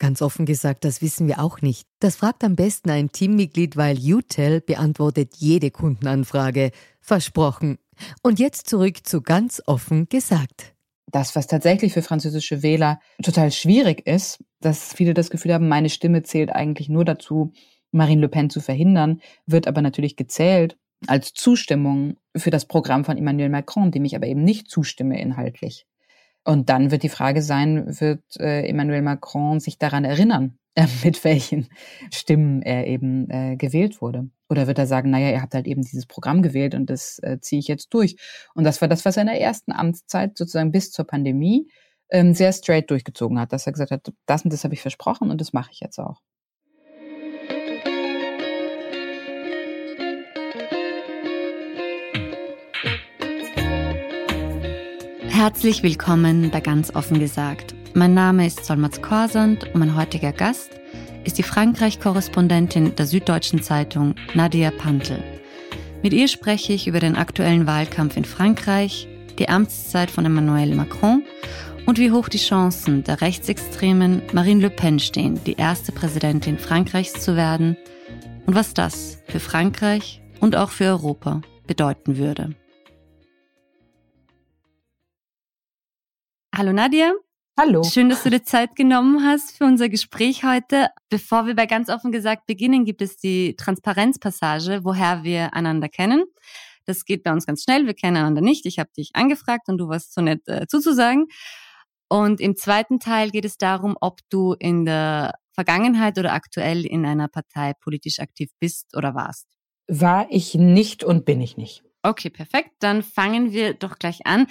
Ganz offen gesagt, das wissen wir auch nicht. Das fragt am besten ein Teammitglied, weil UTEL beantwortet jede Kundenanfrage. Versprochen. Und jetzt zurück zu ganz offen gesagt. Das, was tatsächlich für französische Wähler total schwierig ist, dass viele das Gefühl haben, meine Stimme zählt eigentlich nur dazu, Marine Le Pen zu verhindern, wird aber natürlich gezählt als Zustimmung für das Programm von Emmanuel Macron, dem ich aber eben nicht zustimme inhaltlich. Und dann wird die Frage sein, wird äh, Emmanuel Macron sich daran erinnern, äh, mit welchen Stimmen er eben äh, gewählt wurde? Oder wird er sagen, naja, ihr habt halt eben dieses Programm gewählt und das äh, ziehe ich jetzt durch? Und das war das, was er in der ersten Amtszeit sozusagen bis zur Pandemie ähm, sehr straight durchgezogen hat, dass er gesagt hat, das und das habe ich versprochen und das mache ich jetzt auch. Herzlich willkommen bei Ganz offen gesagt. Mein Name ist Solmaz Korsand und mein heutiger Gast ist die Frankreich-Korrespondentin der Süddeutschen Zeitung Nadia Pantel. Mit ihr spreche ich über den aktuellen Wahlkampf in Frankreich, die Amtszeit von Emmanuel Macron und wie hoch die Chancen der rechtsextremen Marine Le Pen stehen, die erste Präsidentin Frankreichs zu werden und was das für Frankreich und auch für Europa bedeuten würde. Hallo Nadia. Hallo. Schön, dass du dir Zeit genommen hast für unser Gespräch heute. Bevor wir bei ganz offen gesagt beginnen, gibt es die Transparenzpassage, woher wir einander kennen. Das geht bei uns ganz schnell. Wir kennen einander nicht. Ich habe dich angefragt und du warst so nett äh, zuzusagen. Und im zweiten Teil geht es darum, ob du in der Vergangenheit oder aktuell in einer Partei politisch aktiv bist oder warst. War ich nicht und bin ich nicht. Okay, perfekt. Dann fangen wir doch gleich an.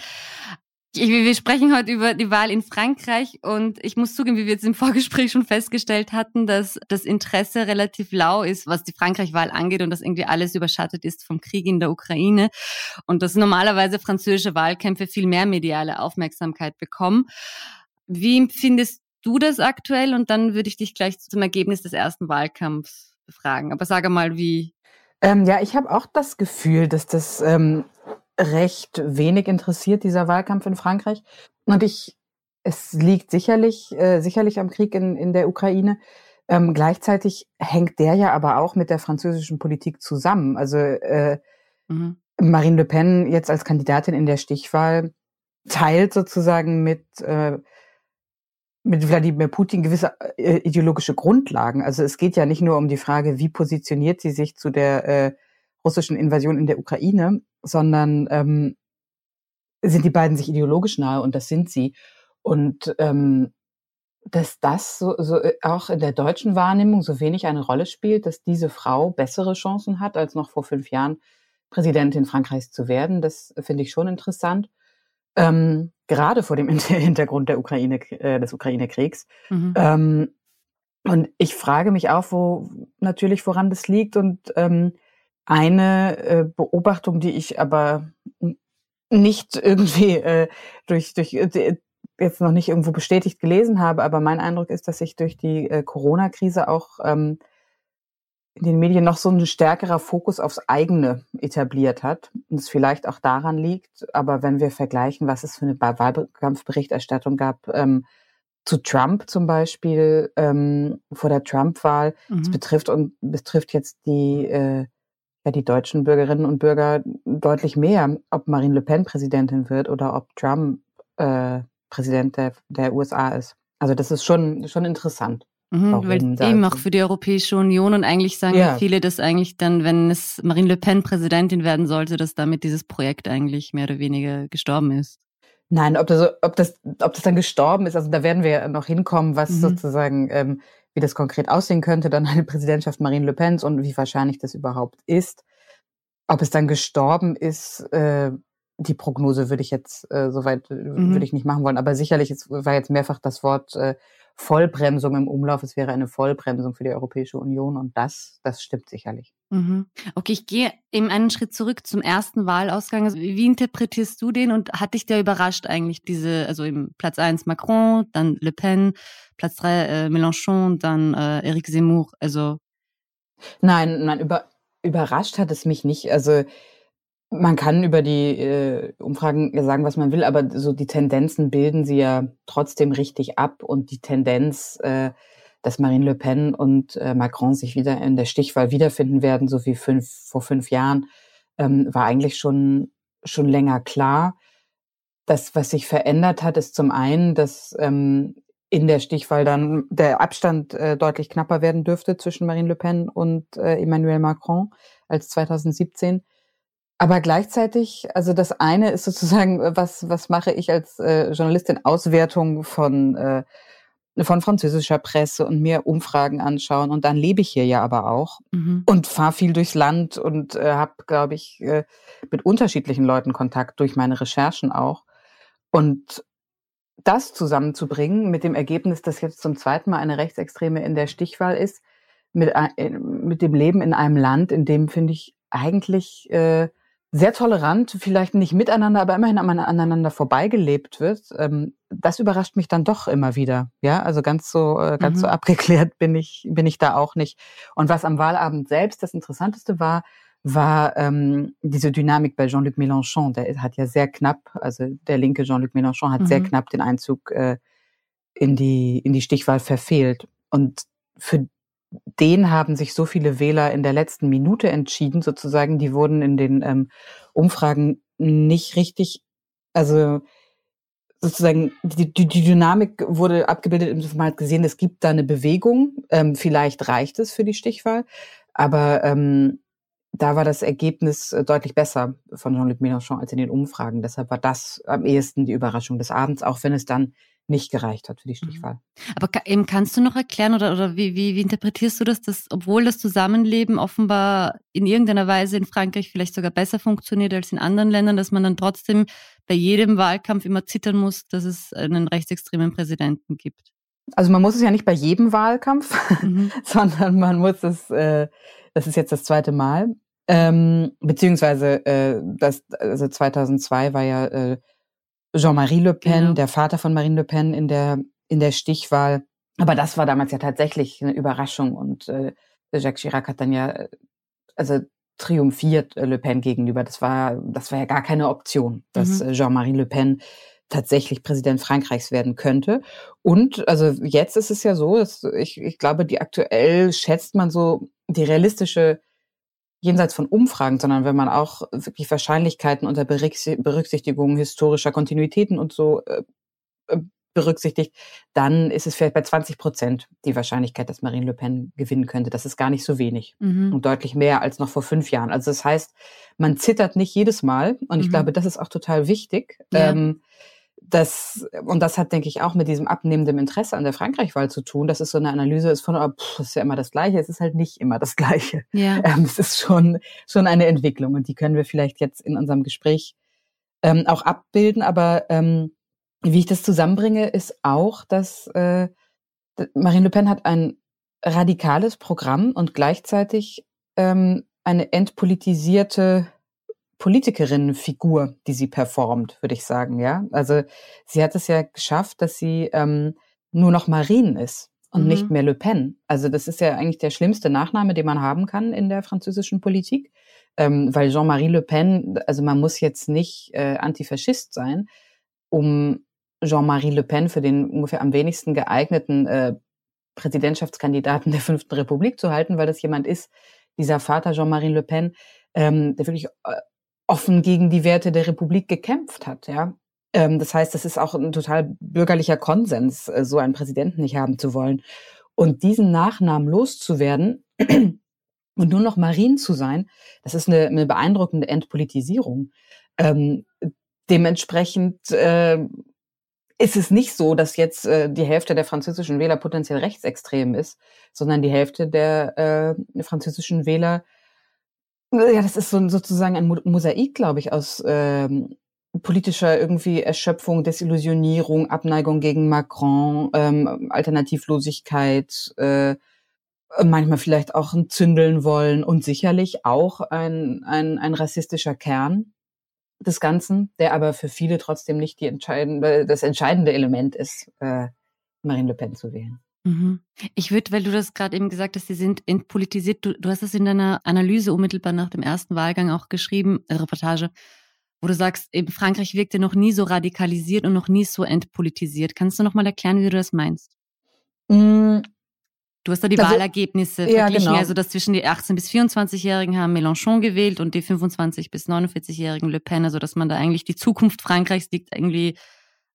Wir sprechen heute über die Wahl in Frankreich und ich muss zugeben, wie wir jetzt im Vorgespräch schon festgestellt hatten, dass das Interesse relativ lau ist, was die Frankreich-Wahl angeht und dass irgendwie alles überschattet ist vom Krieg in der Ukraine und dass normalerweise französische Wahlkämpfe viel mehr mediale Aufmerksamkeit bekommen. Wie findest du das aktuell? Und dann würde ich dich gleich zum Ergebnis des ersten Wahlkampfs befragen. Aber sage mal, wie. Ähm, ja, ich habe auch das Gefühl, dass das ähm, recht wenig interessiert, dieser Wahlkampf in Frankreich. Und ich, es liegt sicherlich, äh, sicherlich am Krieg in, in der Ukraine. Ähm, gleichzeitig hängt der ja aber auch mit der französischen Politik zusammen. Also äh, mhm. Marine Le Pen jetzt als Kandidatin in der Stichwahl teilt sozusagen mit äh, mit Wladimir Putin gewisse äh, ideologische Grundlagen. Also es geht ja nicht nur um die Frage, wie positioniert sie sich zu der äh, russischen Invasion in der Ukraine, sondern ähm, sind die beiden sich ideologisch nahe und das sind sie. Und ähm, dass das so, so äh, auch in der deutschen Wahrnehmung so wenig eine Rolle spielt, dass diese Frau bessere Chancen hat, als noch vor fünf Jahren Präsidentin Frankreichs zu werden, das finde ich schon interessant. Ähm, gerade vor dem Hintergrund der Ukraine, äh, des Ukraine-Kriegs. Mhm. Ähm, und ich frage mich auch, wo natürlich woran das liegt und ähm, eine äh, Beobachtung, die ich aber nicht irgendwie äh, durch, durch äh, jetzt noch nicht irgendwo bestätigt gelesen habe, aber mein Eindruck ist, dass sich durch die äh, Corona-Krise auch ähm, in den Medien noch so ein stärkerer Fokus aufs eigene etabliert hat und es vielleicht auch daran liegt. Aber wenn wir vergleichen, was es für eine Wahlkampfberichterstattung gab ähm, zu Trump zum Beispiel ähm, vor der Trump-Wahl, mhm. das betrifft und betrifft jetzt die äh, ja die deutschen Bürgerinnen und Bürger deutlich mehr, ob Marine Le Pen Präsidentin wird oder ob Trump äh, Präsident der, der USA ist. Also das ist schon, schon interessant. Mhm, weil eben auch für die Europäische Union und eigentlich sagen ja. viele, dass eigentlich dann, wenn es Marine Le Pen Präsidentin werden sollte, dass damit dieses Projekt eigentlich mehr oder weniger gestorben ist. Nein, ob das, ob das, ob das dann gestorben ist, also da werden wir noch hinkommen, was mhm. sozusagen, ähm, wie das konkret aussehen könnte, dann eine Präsidentschaft Marine Le Pens und wie wahrscheinlich das überhaupt ist. Ob es dann gestorben ist, äh, die Prognose würde ich jetzt äh, soweit äh, mhm. würde ich nicht machen wollen, aber sicherlich es war jetzt mehrfach das Wort äh, Vollbremsung im Umlauf. Es wäre eine Vollbremsung für die Europäische Union und das, das stimmt sicherlich. Mhm. Okay, ich gehe eben einen Schritt zurück zum ersten Wahlausgang. Also, wie interpretierst du den und hat dich der überrascht eigentlich diese, also im Platz eins Macron, dann Le Pen, Platz drei äh, Mélenchon, dann äh, Eric Zemmour, also Nein, nein, über, überrascht hat es mich nicht. Also man kann über die äh, Umfragen sagen, was man will, aber so die Tendenzen bilden sie ja trotzdem richtig ab und die Tendenz, äh, dass Marine Le Pen und äh, Macron sich wieder in der Stichwahl wiederfinden werden, so wie fünf, vor fünf Jahren, ähm, war eigentlich schon, schon länger klar. Das, was sich verändert hat, ist zum einen, dass ähm, in der Stichwahl dann der Abstand äh, deutlich knapper werden dürfte zwischen Marine Le Pen und äh, Emmanuel Macron als 2017. Aber gleichzeitig, also das eine ist sozusagen, was, was mache ich als äh, Journalistin? Auswertung von, äh, von französischer Presse und mir Umfragen anschauen. Und dann lebe ich hier ja aber auch mhm. und fahre viel durchs Land und äh, habe, glaube ich, äh, mit unterschiedlichen Leuten Kontakt durch meine Recherchen auch. Und das zusammenzubringen mit dem Ergebnis, dass jetzt zum zweiten Mal eine Rechtsextreme in der Stichwahl ist, mit, äh, mit dem Leben in einem Land, in dem, finde ich, eigentlich äh, sehr tolerant, vielleicht nicht miteinander, aber immerhin aneinander vorbeigelebt wird, ähm, das überrascht mich dann doch immer wieder. Ja, also ganz so, äh, ganz mhm. so abgeklärt bin ich, bin ich da auch nicht. Und was am Wahlabend selbst das Interessanteste war, war ähm, diese Dynamik bei Jean-Luc Mélenchon. Der hat ja sehr knapp, also der linke Jean-Luc Mélenchon hat mhm. sehr knapp den Einzug äh, in die in die Stichwahl verfehlt. Und für den haben sich so viele Wähler in der letzten Minute entschieden, sozusagen. Die wurden in den ähm, Umfragen nicht richtig, also sozusagen die, die, die Dynamik wurde abgebildet, man hat gesehen, es gibt da eine Bewegung. Ähm, vielleicht reicht es für die Stichwahl, aber ähm, da war das Ergebnis äh, deutlich besser von Jean-Luc Mélenchon als in den Umfragen. Deshalb war das am ehesten die Überraschung des Abends, auch wenn es dann nicht gereicht hat für die mhm. Stichwahl. Aber eben kannst du noch erklären oder, oder wie, wie, wie interpretierst du das, dass obwohl das Zusammenleben offenbar in irgendeiner Weise in Frankreich vielleicht sogar besser funktioniert als in anderen Ländern, dass man dann trotzdem bei jedem Wahlkampf immer zittern muss, dass es einen rechtsextremen Präsidenten gibt? Also man muss es ja nicht bei jedem Wahlkampf, mhm. sondern man muss es, äh, das ist jetzt das zweite Mal, ähm, beziehungsweise äh, das, also 2002 war ja äh, Jean-Marie Le Pen, genau. der Vater von Marine Le Pen in der, in der Stichwahl. Aber das war damals ja tatsächlich eine Überraschung und äh, Jacques Chirac hat dann ja also triumphiert äh, Le Pen gegenüber. Das war, das war ja gar keine Option, dass mhm. Äh, Jean-Marie Le Pen tatsächlich Präsident Frankreichs werden könnte. Und also jetzt ist es ja so, dass ich, ich glaube, die aktuell schätzt man so die realistische jenseits von Umfragen, sondern wenn man auch wirklich Wahrscheinlichkeiten unter Berücksichtigung historischer Kontinuitäten und so äh, äh, berücksichtigt, dann ist es vielleicht bei 20 Prozent die Wahrscheinlichkeit, dass Marine Le Pen gewinnen könnte. Das ist gar nicht so wenig mhm. und deutlich mehr als noch vor fünf Jahren. Also das heißt, man zittert nicht jedes Mal und ich mhm. glaube, das ist auch total wichtig. Ja. Ähm, das, und das hat, denke ich, auch mit diesem abnehmenden Interesse an der Frankreich-Wahl zu tun. Das ist so eine Analyse ist von, oh, pff, das ist ja immer das Gleiche. Es ist halt nicht immer das Gleiche. Ja. Ähm, es ist schon, schon eine Entwicklung und die können wir vielleicht jetzt in unserem Gespräch ähm, auch abbilden. Aber ähm, wie ich das zusammenbringe, ist auch, dass äh, Marine Le Pen hat ein radikales Programm und gleichzeitig ähm, eine entpolitisierte Politikerinnenfigur, die sie performt, würde ich sagen, ja. Also sie hat es ja geschafft, dass sie ähm, nur noch Marine ist und mhm. nicht mehr Le Pen. Also das ist ja eigentlich der schlimmste Nachname, den man haben kann in der französischen Politik, ähm, weil Jean-Marie Le Pen, also man muss jetzt nicht äh, Antifaschist sein, um Jean-Marie Le Pen für den ungefähr am wenigsten geeigneten äh, Präsidentschaftskandidaten der Fünften Republik zu halten, weil das jemand ist, dieser Vater Jean-Marie Le Pen, ähm, der wirklich äh, offen gegen die Werte der Republik gekämpft hat, ja. Ähm, das heißt, das ist auch ein total bürgerlicher Konsens, äh, so einen Präsidenten nicht haben zu wollen. Und diesen Nachnamen loszuwerden und nur noch Marien zu sein, das ist eine, eine beeindruckende Entpolitisierung. Ähm, dementsprechend äh, ist es nicht so, dass jetzt äh, die Hälfte der französischen Wähler potenziell rechtsextrem ist, sondern die Hälfte der äh, französischen Wähler, ja, das ist so, sozusagen ein Mosaik, glaube ich, aus ähm, politischer irgendwie Erschöpfung, Desillusionierung, Abneigung gegen Macron, ähm, Alternativlosigkeit, äh, manchmal vielleicht auch ein Zündeln wollen und sicherlich auch ein, ein, ein rassistischer Kern des Ganzen, der aber für viele trotzdem nicht die entscheidende, das entscheidende Element ist, äh, Marine Le Pen zu wählen. Mhm. Ich würde, weil du das gerade eben gesagt hast, sie sind entpolitisiert, du, du hast es in deiner Analyse unmittelbar nach dem ersten Wahlgang auch geschrieben, äh, Reportage, wo du sagst, eben Frankreich wirkte noch nie so radikalisiert und noch nie so entpolitisiert. Kannst du noch mal erklären, wie du das meinst? Mm. Du hast da die also, Wahlergebnisse ja, verglichen, genau. also dass zwischen die 18 bis 24-Jährigen haben Mélenchon gewählt und die 25 bis 49-Jährigen Le Pen, also dass man da eigentlich die Zukunft Frankreichs liegt irgendwie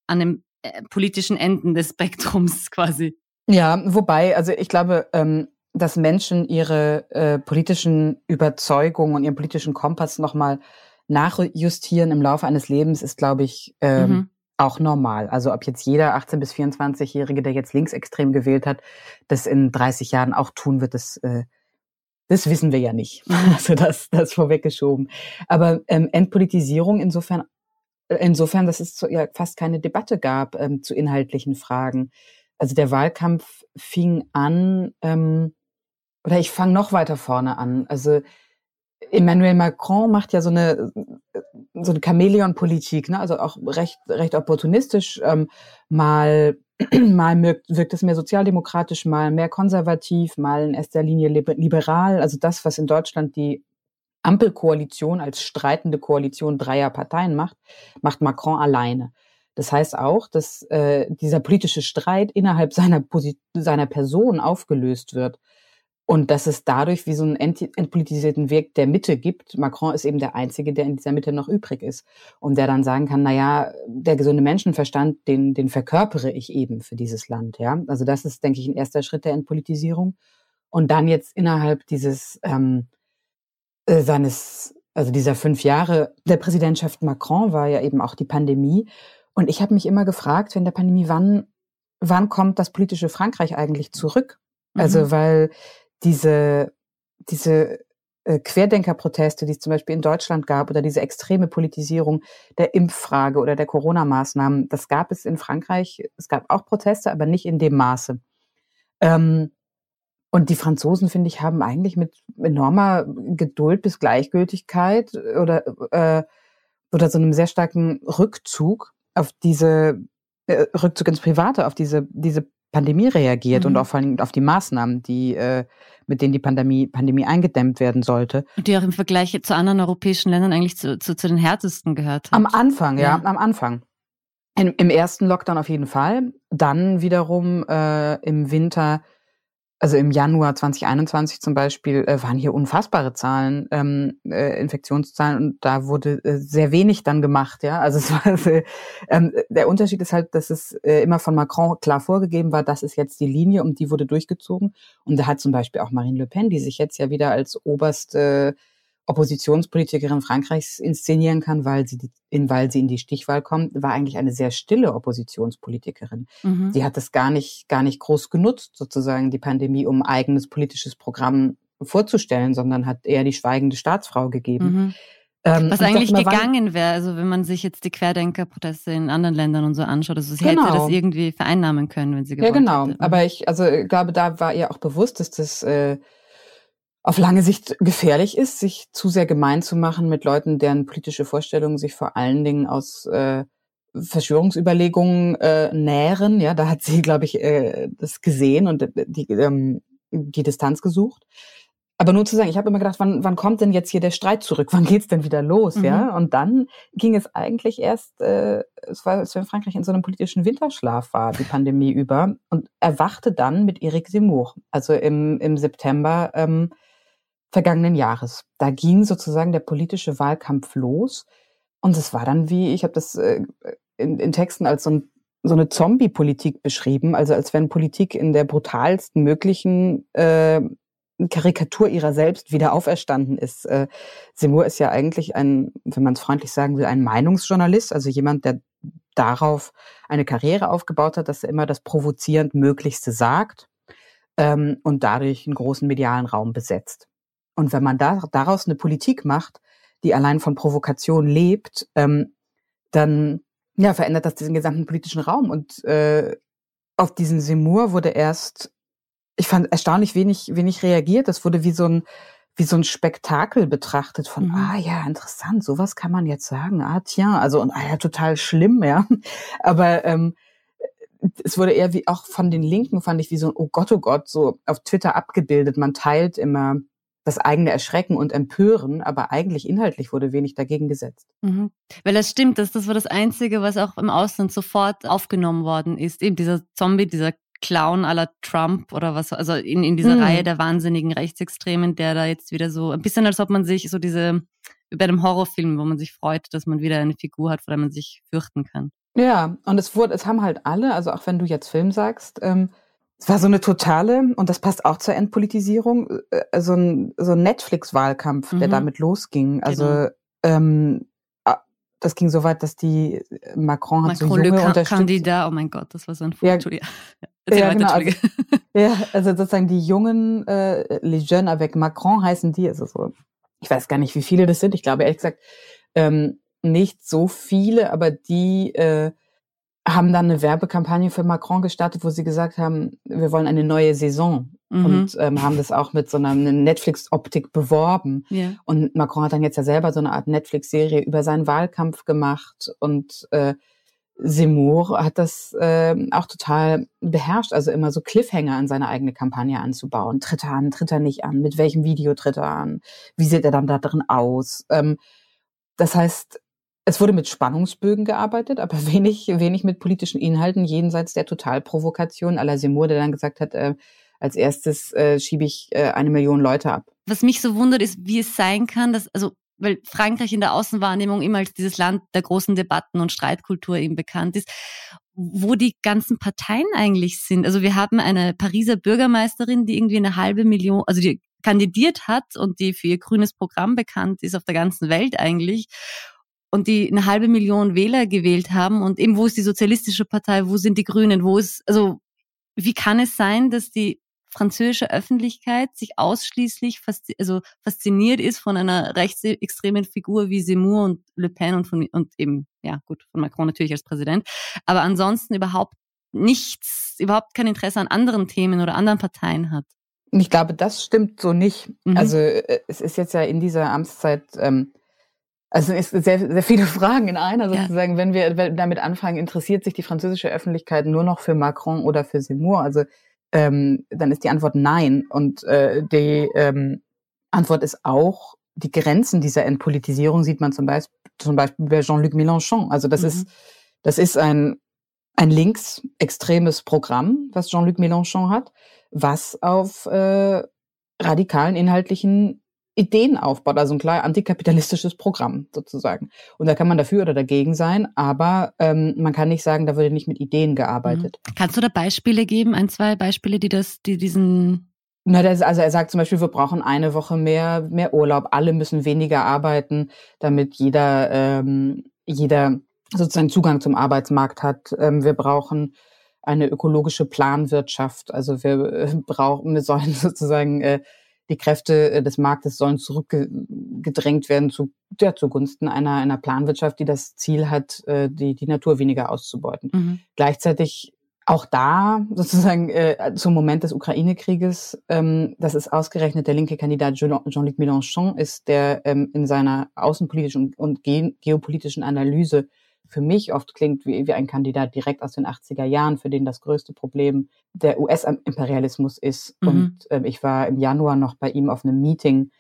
an dem äh, politischen Enden des Spektrums quasi. Ja, wobei, also ich glaube, ähm, dass Menschen ihre äh, politischen Überzeugungen und ihren politischen Kompass nochmal nachjustieren im Laufe eines Lebens, ist, glaube ich, ähm, mhm. auch normal. Also ob jetzt jeder 18- bis 24-Jährige, der jetzt linksextrem gewählt hat, das in 30 Jahren auch tun wird, das, äh, das wissen wir ja nicht. Mhm. Also das, das vorweggeschoben. Aber ähm, Entpolitisierung insofern, äh, insofern, dass es zu, ja fast keine Debatte gab ähm, zu inhaltlichen Fragen. Also der Wahlkampf fing an, ähm, oder ich fange noch weiter vorne an. Also Emmanuel Macron macht ja so eine so eine Chamäleon-Politik, ne? also auch recht recht opportunistisch. Ähm, mal mal wirkt, wirkt es mehr sozialdemokratisch, mal mehr konservativ, mal in erster Linie liberal. Also das, was in Deutschland die Ampelkoalition als streitende Koalition dreier Parteien macht, macht Macron alleine. Das heißt auch, dass äh, dieser politische Streit innerhalb seiner, Posit seiner Person aufgelöst wird. Und dass es dadurch wie so einen entpolitisierten Weg der Mitte gibt. Macron ist eben der Einzige, der in dieser Mitte noch übrig ist. Und der dann sagen kann, na ja, der gesunde Menschenverstand, den, den verkörpere ich eben für dieses Land. Ja, Also das ist, denke ich, ein erster Schritt der Entpolitisierung. Und dann jetzt innerhalb dieses, ähm, äh, seines, also dieser fünf Jahre der Präsidentschaft Macron war ja eben auch die Pandemie. Und ich habe mich immer gefragt, wenn der Pandemie, wann, wann kommt das politische Frankreich eigentlich zurück? Also, mhm. weil diese, diese äh, Querdenkerproteste, die es zum Beispiel in Deutschland gab, oder diese extreme Politisierung der Impffrage oder der Corona-Maßnahmen, das gab es in Frankreich. Es gab auch Proteste, aber nicht in dem Maße. Ähm, und die Franzosen, finde ich, haben eigentlich mit enormer Geduld bis Gleichgültigkeit oder, äh, oder so einem sehr starken Rückzug auf diese, äh, Rückzug ins Private, auf diese, diese Pandemie reagiert mhm. und auch vor allem auf die Maßnahmen, die, äh, mit denen die Pandemie, Pandemie eingedämmt werden sollte. Und die auch im Vergleich zu anderen europäischen Ländern eigentlich zu, zu, zu den härtesten gehört hat. Am Anfang, ja, ja am Anfang. Im, Im ersten Lockdown auf jeden Fall. Dann wiederum äh, im Winter also im Januar 2021 zum Beispiel äh, waren hier unfassbare Zahlen, ähm, äh, Infektionszahlen und da wurde äh, sehr wenig dann gemacht, ja. Also es war ähm, der Unterschied ist halt, dass es äh, immer von Macron klar vorgegeben war, das ist jetzt die Linie und die wurde durchgezogen. Und da hat zum Beispiel auch Marine Le Pen, die sich jetzt ja wieder als oberste Oppositionspolitikerin Frankreichs inszenieren kann, weil sie, in, weil sie in die Stichwahl kommt, war eigentlich eine sehr stille Oppositionspolitikerin. Mhm. Die hat das gar nicht, gar nicht groß genutzt, sozusagen die Pandemie, um eigenes politisches Programm vorzustellen, sondern hat eher die schweigende Staatsfrau gegeben. Mhm. Ähm, Was eigentlich mal, gegangen wäre, also wenn man sich jetzt die Querdenker-Proteste in anderen Ländern und so anschaut, also sie genau. hätte das irgendwie vereinnahmen können, wenn sie gewollt Ja, genau. Hätte. Aber ich, also ich glaube, da war ihr auch bewusst, dass das äh, auf lange Sicht gefährlich ist, sich zu sehr gemein zu machen mit Leuten, deren politische Vorstellungen sich vor allen Dingen aus äh, Verschwörungsüberlegungen äh, nähren. Ja, da hat sie, glaube ich, äh, das gesehen und die, ähm, die Distanz gesucht. Aber nur zu sagen, ich habe immer gedacht, wann, wann kommt denn jetzt hier der Streit zurück? Wann geht's denn wieder los? Mhm. Ja, und dann ging es eigentlich erst, äh, es war, als wenn Frankreich in so einem politischen Winterschlaf war, die Pandemie über, und erwachte dann mit Eric Zemmour, also im, im September ähm, vergangenen Jahres. Da ging sozusagen der politische Wahlkampf los. Und es war dann wie, ich habe das äh, in, in Texten als so, ein, so eine Zombie-Politik beschrieben, also als wenn Politik in der brutalsten möglichen äh, Karikatur ihrer selbst wieder auferstanden ist. Äh, Seymour ist ja eigentlich ein, wenn man es freundlich sagen will, ein Meinungsjournalist, also jemand, der darauf eine Karriere aufgebaut hat, dass er immer das provozierend Möglichste sagt ähm, und dadurch einen großen medialen Raum besetzt. Und wenn man da, daraus eine Politik macht, die allein von Provokation lebt, ähm, dann ja, verändert das diesen gesamten politischen Raum. Und äh, auf diesen Seymour wurde erst, ich fand erstaunlich wenig, wenig reagiert. Das wurde wie so ein, wie so ein Spektakel betrachtet von, mhm. ah ja, interessant, sowas kann man jetzt sagen. Ah, tja, also und ah ja, total schlimm, ja. Aber ähm, es wurde eher wie auch von den Linken, fand ich, wie so ein Oh Gott, oh Gott, so auf Twitter abgebildet. Man teilt immer das eigene Erschrecken und Empören, aber eigentlich inhaltlich wurde wenig dagegen gesetzt. Mhm. Weil das stimmt, das, das war das Einzige, was auch im Ausland sofort aufgenommen worden ist. Eben dieser Zombie, dieser Clown aller Trump oder was, also in, in dieser mhm. Reihe der wahnsinnigen Rechtsextremen, der da jetzt wieder so, ein bisschen als ob man sich so diese, wie bei einem Horrorfilm, wo man sich freut, dass man wieder eine Figur hat, vor der man sich fürchten kann. Ja, und es wurde, es haben halt alle, also auch wenn du jetzt Film sagst, ähm, es war so eine totale, und das passt auch zur Entpolitisierung, äh, so ein, so ein Netflix-Wahlkampf, mhm. der damit losging. Also genau. ähm, das ging so weit, dass die äh, Macron hat Macron, so junge Le unterstützt. Kandidat, oh mein Gott, das war so ein Foto. Ja, ja, ja, genau, also, ja, also sozusagen die jungen, äh, les jeunes avec Macron heißen die, also so, ich weiß gar nicht, wie viele das sind. Ich glaube ehrlich gesagt ähm, nicht so viele, aber die äh, haben dann eine Werbekampagne für Macron gestartet, wo sie gesagt haben, wir wollen eine neue Saison mhm. und ähm, haben das auch mit so einer Netflix-Optik beworben. Ja. Und Macron hat dann jetzt ja selber so eine Art Netflix-Serie über seinen Wahlkampf gemacht und äh, Seymour hat das äh, auch total beherrscht, also immer so Cliffhanger an seine eigene Kampagne anzubauen. Tritt er an, tritt er nicht an, mit welchem Video tritt er an, wie sieht er dann da drin aus. Ähm, das heißt, es wurde mit Spannungsbögen gearbeitet, aber wenig, wenig mit politischen Inhalten jenseits der Totalprovokation la Seymour, der dann gesagt hat, äh, als erstes äh, schiebe ich äh, eine Million Leute ab. Was mich so wundert, ist, wie es sein kann, dass, also, weil Frankreich in der Außenwahrnehmung immer als dieses Land der großen Debatten und Streitkultur eben bekannt ist, wo die ganzen Parteien eigentlich sind. Also wir haben eine Pariser Bürgermeisterin, die irgendwie eine halbe Million, also die kandidiert hat und die für ihr grünes Programm bekannt ist auf der ganzen Welt eigentlich und die eine halbe Million Wähler gewählt haben und eben wo ist die sozialistische Partei, wo sind die Grünen, wo ist, also wie kann es sein, dass die französische Öffentlichkeit sich ausschließlich faszi also fasziniert ist von einer rechtsextremen Figur wie Zemmour und Le Pen und von und eben ja gut von Macron natürlich als Präsident, aber ansonsten überhaupt nichts, überhaupt kein Interesse an anderen Themen oder anderen Parteien hat. Ich glaube, das stimmt so nicht. Mhm. Also äh, es ist jetzt ja in dieser Amtszeit ähm, also es sind sehr, sehr viele Fragen in einer sozusagen. Ja. Wenn wir damit anfangen, interessiert sich die französische Öffentlichkeit nur noch für Macron oder für Seymour? Also ähm, dann ist die Antwort nein. Und äh, die ähm, Antwort ist auch, die Grenzen dieser Entpolitisierung sieht man zum Beispiel, zum Beispiel bei Jean-Luc Mélenchon. Also das mhm. ist, das ist ein, ein linksextremes Programm, was Jean-Luc Mélenchon hat, was auf äh, radikalen inhaltlichen Ideen aufbaut, also ein klar antikapitalistisches Programm sozusagen. Und da kann man dafür oder dagegen sein, aber ähm, man kann nicht sagen, da würde nicht mit Ideen gearbeitet. Mhm. Kannst du da Beispiele geben, ein, zwei Beispiele, die das, die diesen na, das, also er sagt zum Beispiel, wir brauchen eine Woche mehr, mehr Urlaub, alle müssen weniger arbeiten, damit jeder, ähm, jeder sozusagen Zugang zum Arbeitsmarkt hat. Ähm, wir brauchen eine ökologische Planwirtschaft. Also wir äh, brauchen, wir sollen sozusagen äh, die Kräfte äh, des Marktes sollen zurückgedrängt werden zu, ja, zugunsten einer, einer Planwirtschaft, die das Ziel hat, äh, die, die Natur weniger auszubeuten. Mhm. Gleichzeitig auch da sozusagen äh, zum Moment des Ukraine-Krieges, ähm, das ist ausgerechnet der linke Kandidat Jean-Luc Mélenchon ist, der ähm, in seiner außenpolitischen und geopolitischen Analyse für mich oft klingt wie, wie ein Kandidat direkt aus den 80er Jahren, für den das größte Problem der US-Imperialismus ist. Mhm. Und ähm, ich war im Januar noch bei ihm auf einem Meeting,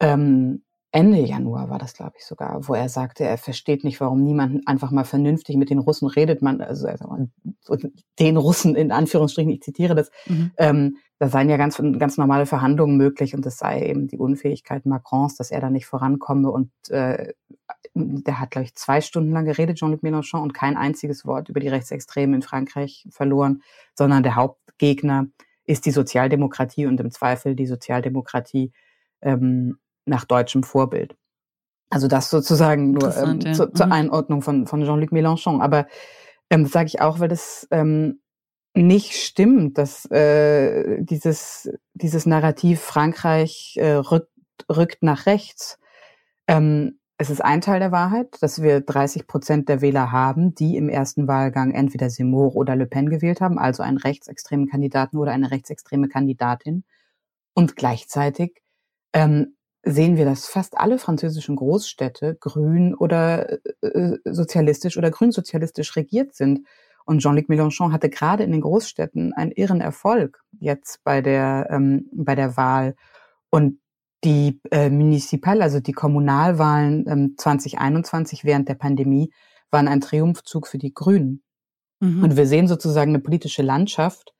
ähm, Ende Januar war das, glaube ich, sogar, wo er sagte, er versteht nicht, warum niemand einfach mal vernünftig mit den Russen redet. Man, also den Russen in Anführungsstrichen, ich zitiere das, mhm. ähm, da seien ja ganz, ganz normale Verhandlungen möglich und es sei eben die Unfähigkeit Macrons, dass er da nicht vorankomme und äh, der hat, glaube ich, zwei Stunden lang geredet, Jean-Luc Mélenchon, und kein einziges Wort über die Rechtsextremen in Frankreich verloren, sondern der Hauptgegner ist die Sozialdemokratie und im Zweifel die Sozialdemokratie ähm, nach deutschem Vorbild. Also das sozusagen nur ähm, ja. zu, zur mhm. Einordnung von, von Jean-Luc Mélenchon. Aber ähm, das sage ich auch, weil das ähm, nicht stimmt, dass äh, dieses, dieses Narrativ Frankreich äh, rückt, rückt nach rechts. Ähm, es ist ein Teil der Wahrheit, dass wir 30 Prozent der Wähler haben, die im ersten Wahlgang entweder Seymour oder Le Pen gewählt haben, also einen rechtsextremen Kandidaten oder eine rechtsextreme Kandidatin. Und gleichzeitig ähm, sehen wir, dass fast alle französischen Großstädte grün oder äh, äh sozialistisch oder grünsozialistisch regiert sind. Und Jean-Luc Mélenchon hatte gerade in den Großstädten einen irren Erfolg jetzt bei der, ähm, bei der Wahl. Und die äh, Municipal, also die Kommunalwahlen ähm, 2021 während der Pandemie, waren ein Triumphzug für die Grünen. Mhm. Und wir sehen sozusagen eine politische Landschaft,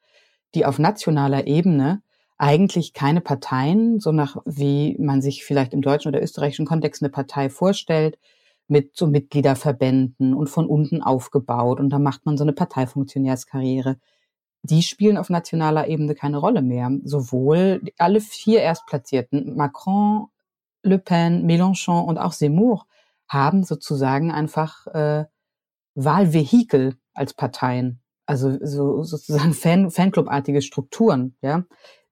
die auf nationaler Ebene eigentlich keine Parteien, so nach wie man sich vielleicht im deutschen oder österreichischen Kontext eine Partei vorstellt, mit so Mitgliederverbänden und von unten aufgebaut und da macht man so eine Parteifunktionärskarriere. Die spielen auf nationaler Ebene keine Rolle mehr. Sowohl alle vier Erstplatzierten, Macron, Le Pen, Mélenchon und auch Zemmour, haben sozusagen einfach äh, Wahlvehikel als Parteien, also so, sozusagen Fan, Fanclubartige Strukturen, ja,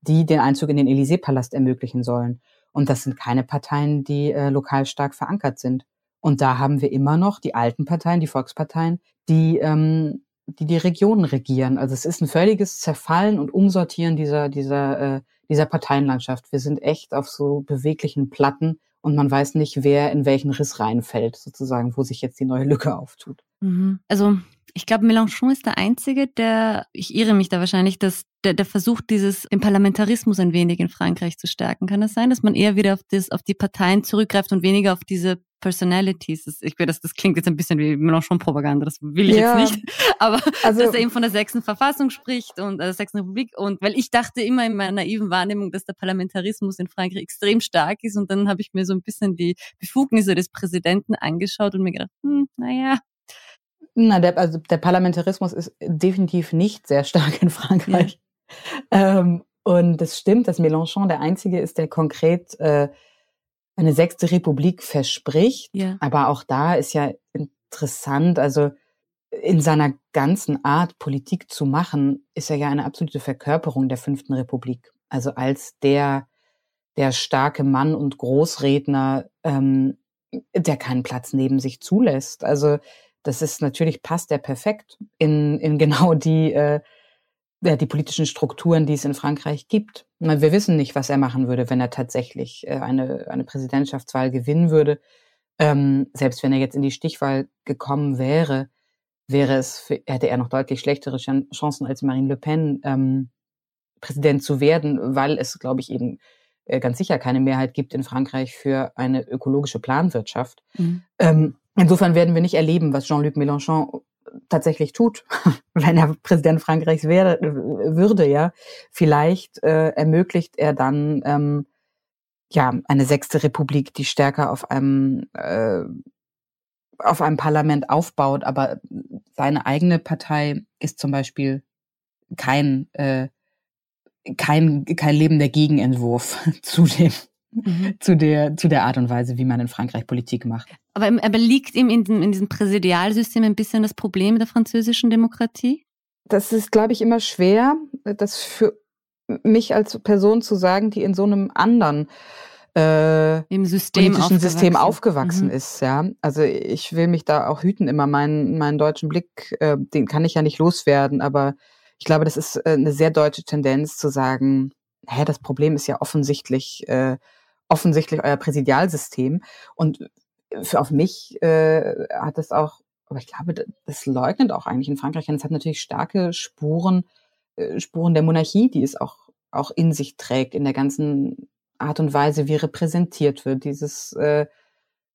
die den Einzug in den Élysée-Palast ermöglichen sollen. Und das sind keine Parteien, die äh, lokal stark verankert sind. Und da haben wir immer noch die alten Parteien, die Volksparteien, die ähm, die, die Regionen regieren. Also es ist ein völliges Zerfallen und Umsortieren dieser, dieser, äh, dieser Parteienlandschaft. Wir sind echt auf so beweglichen Platten und man weiß nicht, wer in welchen Riss reinfällt, sozusagen, wo sich jetzt die neue Lücke auftut. Mhm. Also ich glaube, Mélenchon ist der Einzige, der, ich irre mich da wahrscheinlich, dass der, der versucht, dieses, den Parlamentarismus ein wenig in Frankreich zu stärken. Kann es das sein, dass man eher wieder auf, das, auf die Parteien zurückgreift und weniger auf diese Personalities. Das, ich will, das, das klingt jetzt ein bisschen wie Mélenchon-Propaganda, das will ich ja. jetzt nicht. Aber also, dass er eben von der sechsten Verfassung spricht und äh, der sechsten Republik. Und weil ich dachte immer in meiner naiven Wahrnehmung, dass der Parlamentarismus in Frankreich extrem stark ist. Und dann habe ich mir so ein bisschen die Befugnisse des Präsidenten angeschaut und mir gedacht, hm, naja, na, der, also der Parlamentarismus ist definitiv nicht sehr stark in Frankreich. Ähm, und es stimmt, dass Mélenchon der Einzige ist, der konkret äh, eine sechste Republik verspricht. Ja. Aber auch da ist ja interessant, also in seiner ganzen Art, Politik zu machen, ist er ja eine absolute Verkörperung der fünften Republik. Also als der, der starke Mann und Großredner, ähm, der keinen Platz neben sich zulässt. Also das ist natürlich passt der perfekt in, in genau die, äh, die politischen Strukturen, die es in Frankreich gibt. Wir wissen nicht, was er machen würde, wenn er tatsächlich äh, eine, eine Präsidentschaftswahl gewinnen würde. Ähm, selbst wenn er jetzt in die Stichwahl gekommen wäre, wäre es, für, hätte er noch deutlich schlechtere Chancen als Marine Le Pen, ähm, Präsident zu werden, weil es, glaube ich, eben äh, ganz sicher keine Mehrheit gibt in Frankreich für eine ökologische Planwirtschaft. Mhm. Ähm, Insofern werden wir nicht erleben, was Jean-Luc Mélenchon tatsächlich tut, wenn er Präsident Frankreichs wäre, würde, ja. Vielleicht äh, ermöglicht er dann ähm, ja eine sechste Republik, die stärker auf einem äh, auf einem Parlament aufbaut, aber seine eigene Partei ist zum Beispiel kein äh, kein kein lebender Gegenentwurf zu dem mhm. zu der zu der Art und Weise, wie man in Frankreich Politik macht. Aber, aber liegt ihm in, in diesem Präsidialsystem ein bisschen das Problem der französischen Demokratie? Das ist, glaube ich, immer schwer, das für mich als Person zu sagen, die in so einem anderen äh, Im System politischen aufgewachsen. System aufgewachsen mhm. ist. Ja, also ich will mich da auch hüten immer meinen meinen deutschen Blick, äh, den kann ich ja nicht loswerden, aber ich glaube, das ist äh, eine sehr deutsche Tendenz zu sagen, hä, das Problem ist ja offensichtlich äh, offensichtlich euer Präsidialsystem und für auf mich äh, hat es auch, aber ich glaube, das leugnet auch eigentlich in Frankreich. Und es hat natürlich starke Spuren, äh, Spuren der Monarchie, die es auch, auch in sich trägt, in der ganzen Art und Weise, wie repräsentiert wird. Dieses, äh,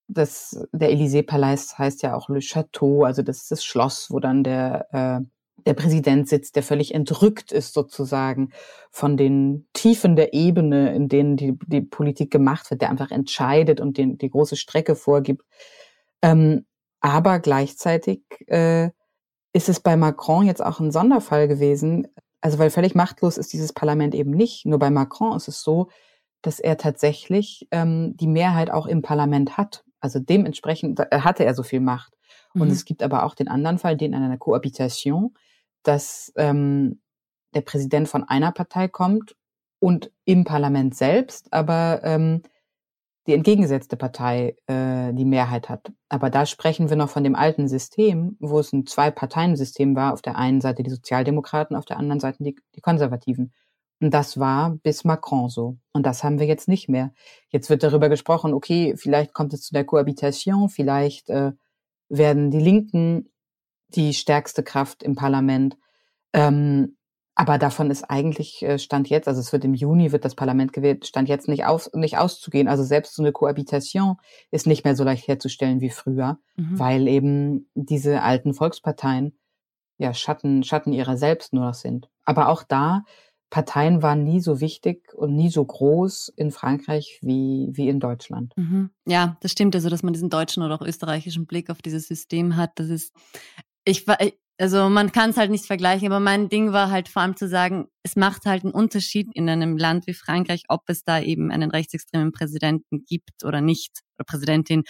das, der Élysée-Palast heißt ja auch Le Château, also das ist das Schloss, wo dann der äh, der Präsident sitzt, der völlig entrückt ist sozusagen von den Tiefen der Ebene, in denen die, die Politik gemacht wird, der einfach entscheidet und den, die große Strecke vorgibt. Ähm, aber gleichzeitig äh, ist es bei Macron jetzt auch ein Sonderfall gewesen. Also weil völlig machtlos ist dieses Parlament eben nicht. Nur bei Macron ist es so, dass er tatsächlich ähm, die Mehrheit auch im Parlament hat. Also dementsprechend hatte er so viel Macht. Mhm. Und es gibt aber auch den anderen Fall, den an einer Kohabitation, dass ähm, der Präsident von einer Partei kommt und im Parlament selbst aber ähm, die entgegengesetzte Partei äh, die Mehrheit hat. Aber da sprechen wir noch von dem alten System, wo es ein Zwei-Parteien-System war. Auf der einen Seite die Sozialdemokraten, auf der anderen Seite die, die Konservativen. Und das war bis Macron so. Und das haben wir jetzt nicht mehr. Jetzt wird darüber gesprochen, okay, vielleicht kommt es zu der Kohabitation, vielleicht äh, werden die Linken die stärkste Kraft im Parlament. Ähm, aber davon ist eigentlich äh, Stand jetzt, also es wird im Juni, wird das Parlament gewählt, Stand jetzt nicht, aus, nicht auszugehen. Also selbst so eine Kohabitation ist nicht mehr so leicht herzustellen wie früher, mhm. weil eben diese alten Volksparteien ja Schatten, Schatten ihrer selbst nur noch sind. Aber auch da, Parteien waren nie so wichtig und nie so groß in Frankreich wie, wie in Deutschland. Mhm. Ja, das stimmt. Also, dass man diesen deutschen oder auch österreichischen Blick auf dieses System hat, das ist, ich war, also man kann es halt nicht vergleichen, aber mein Ding war halt vor allem zu sagen, es macht halt einen Unterschied in einem Land wie Frankreich, ob es da eben einen rechtsextremen Präsidenten gibt oder nicht, oder Präsidentin,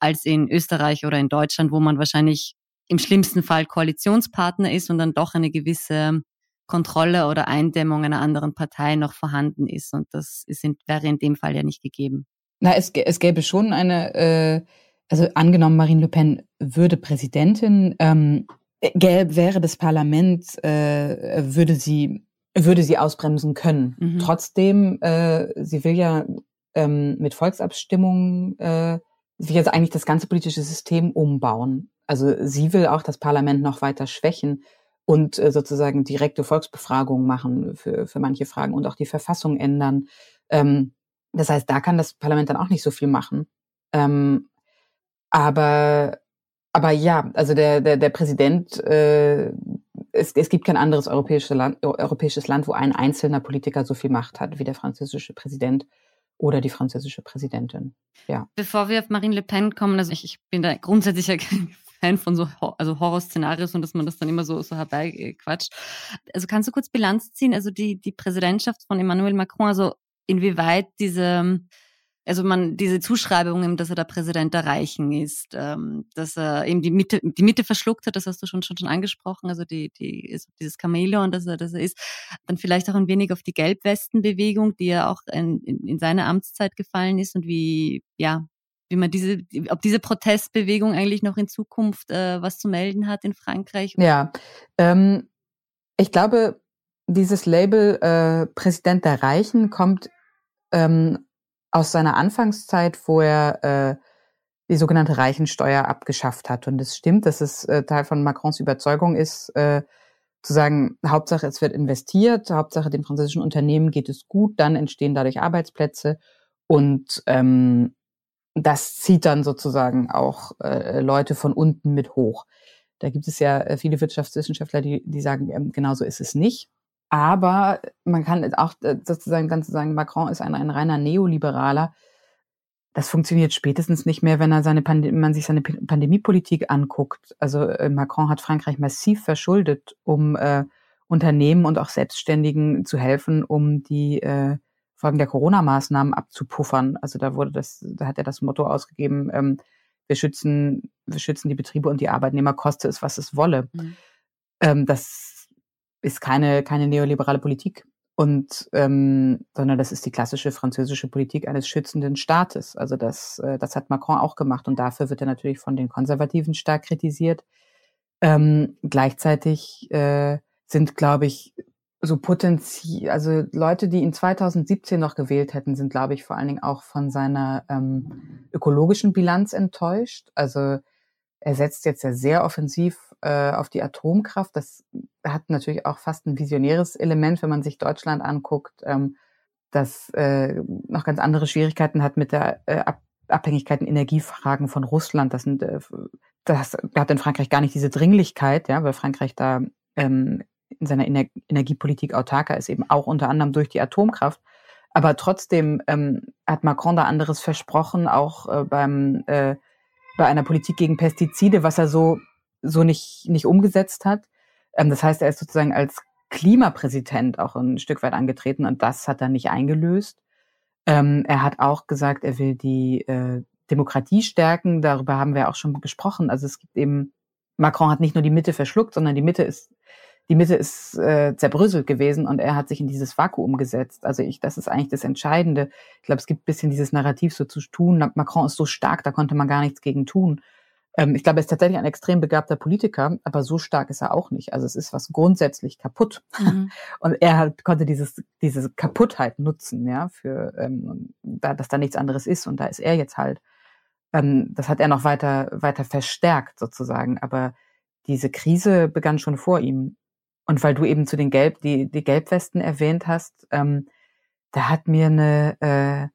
als in Österreich oder in Deutschland, wo man wahrscheinlich im schlimmsten Fall Koalitionspartner ist und dann doch eine gewisse Kontrolle oder Eindämmung einer anderen Partei noch vorhanden ist. Und das ist in, wäre in dem Fall ja nicht gegeben. Na, es, es gäbe schon eine, äh, also angenommen, Marine Le Pen würde Präsidentin, ähm, Gelb wäre das Parlament, äh, würde sie würde sie ausbremsen können. Mhm. Trotzdem, äh, sie will ja ähm, mit Volksabstimmungen äh, will jetzt eigentlich das ganze politische System umbauen. Also sie will auch das Parlament noch weiter schwächen und äh, sozusagen direkte Volksbefragungen machen für, für manche Fragen und auch die Verfassung ändern. Ähm, das heißt, da kann das Parlament dann auch nicht so viel machen. Ähm, aber aber ja, also der, der, der Präsident, äh, es, es gibt kein anderes europäisches Land, europäisches Land, wo ein einzelner Politiker so viel Macht hat wie der französische Präsident oder die französische Präsidentin. Ja. Bevor wir auf Marine Le Pen kommen, also ich, ich bin da grundsätzlich ja kein Fan von so also Horrorszenarios und dass man das dann immer so, so herbeiquatscht. Also kannst du kurz Bilanz ziehen? Also die, die Präsidentschaft von Emmanuel Macron, also inwieweit diese also man diese Zuschreibungen, dass er der Präsident der Reichen ist, ähm, dass er eben die Mitte, die Mitte verschluckt hat, das hast du schon schon, schon angesprochen, also die, die dieses Chamäleon, dass er, dass er ist, dann vielleicht auch ein wenig auf die Gelbwestenbewegung, die ja auch in, in, in seine Amtszeit gefallen ist und wie ja wie man diese, ob diese Protestbewegung eigentlich noch in Zukunft äh, was zu melden hat in Frankreich? Ja, ähm, ich glaube, dieses Label äh, Präsident der Reichen kommt ähm, aus seiner Anfangszeit, wo er äh, die sogenannte Reichensteuer abgeschafft hat. Und es stimmt, dass es äh, Teil von Macrons Überzeugung ist, äh, zu sagen, Hauptsache es wird investiert, Hauptsache den französischen Unternehmen geht es gut, dann entstehen dadurch Arbeitsplätze und ähm, das zieht dann sozusagen auch äh, Leute von unten mit hoch. Da gibt es ja äh, viele Wirtschaftswissenschaftler, die, die sagen, ähm, genauso ist es nicht. Aber man kann auch äh, sozusagen dann sagen, Macron ist ein, ein reiner Neoliberaler. Das funktioniert spätestens nicht mehr, wenn er seine man sich seine Pandemiepolitik anguckt. Also äh, Macron hat Frankreich massiv verschuldet, um äh, Unternehmen und auch Selbstständigen zu helfen, um die äh, Folgen der Corona-Maßnahmen abzupuffern. Also da wurde das, da hat er das Motto ausgegeben: ähm, Wir schützen, wir schützen die Betriebe und die Arbeitnehmer, koste es, was es wolle. Mhm. Ähm, das ist keine, keine neoliberale Politik. Und ähm, sondern das ist die klassische französische Politik eines schützenden Staates. Also das, äh, das hat Macron auch gemacht und dafür wird er natürlich von den Konservativen stark kritisiert. Ähm, gleichzeitig äh, sind, glaube ich, so potenziell, also Leute, die ihn 2017 noch gewählt hätten, sind, glaube ich, vor allen Dingen auch von seiner ähm, ökologischen Bilanz enttäuscht. Also er setzt jetzt ja sehr offensiv äh, auf die Atomkraft. Das hat natürlich auch fast ein visionäres Element, wenn man sich Deutschland anguckt, ähm, das äh, noch ganz andere Schwierigkeiten hat mit der äh, Ab Abhängigkeit in Energiefragen von Russland. Das, sind, äh, das hat in Frankreich gar nicht diese Dringlichkeit, ja, weil Frankreich da ähm, in seiner Ener Energiepolitik autarker ist, eben auch unter anderem durch die Atomkraft. Aber trotzdem ähm, hat Macron da anderes versprochen, auch äh, beim äh, bei einer Politik gegen Pestizide, was er so, so nicht, nicht umgesetzt hat. Ähm, das heißt, er ist sozusagen als Klimapräsident auch ein Stück weit angetreten und das hat er nicht eingelöst. Ähm, er hat auch gesagt, er will die äh, Demokratie stärken. Darüber haben wir auch schon gesprochen. Also es gibt eben, Macron hat nicht nur die Mitte verschluckt, sondern die Mitte ist die Mitte ist äh, zerbröselt gewesen und er hat sich in dieses Vakuum gesetzt. Also ich, das ist eigentlich das Entscheidende. Ich glaube, es gibt ein bisschen dieses Narrativ so zu tun. Macron ist so stark, da konnte man gar nichts gegen tun. Ähm, ich glaube, er ist tatsächlich ein extrem begabter Politiker, aber so stark ist er auch nicht. Also es ist was grundsätzlich kaputt. Mhm. Und er hat, konnte dieses, diese Kaputtheit nutzen, ja, für ähm, da, dass da nichts anderes ist. Und da ist er jetzt halt. Ähm, das hat er noch weiter, weiter verstärkt sozusagen. Aber diese Krise begann schon vor ihm. Und weil du eben zu den Gelb, die, die Gelbwesten erwähnt hast, ähm, da hat mir eine, äh,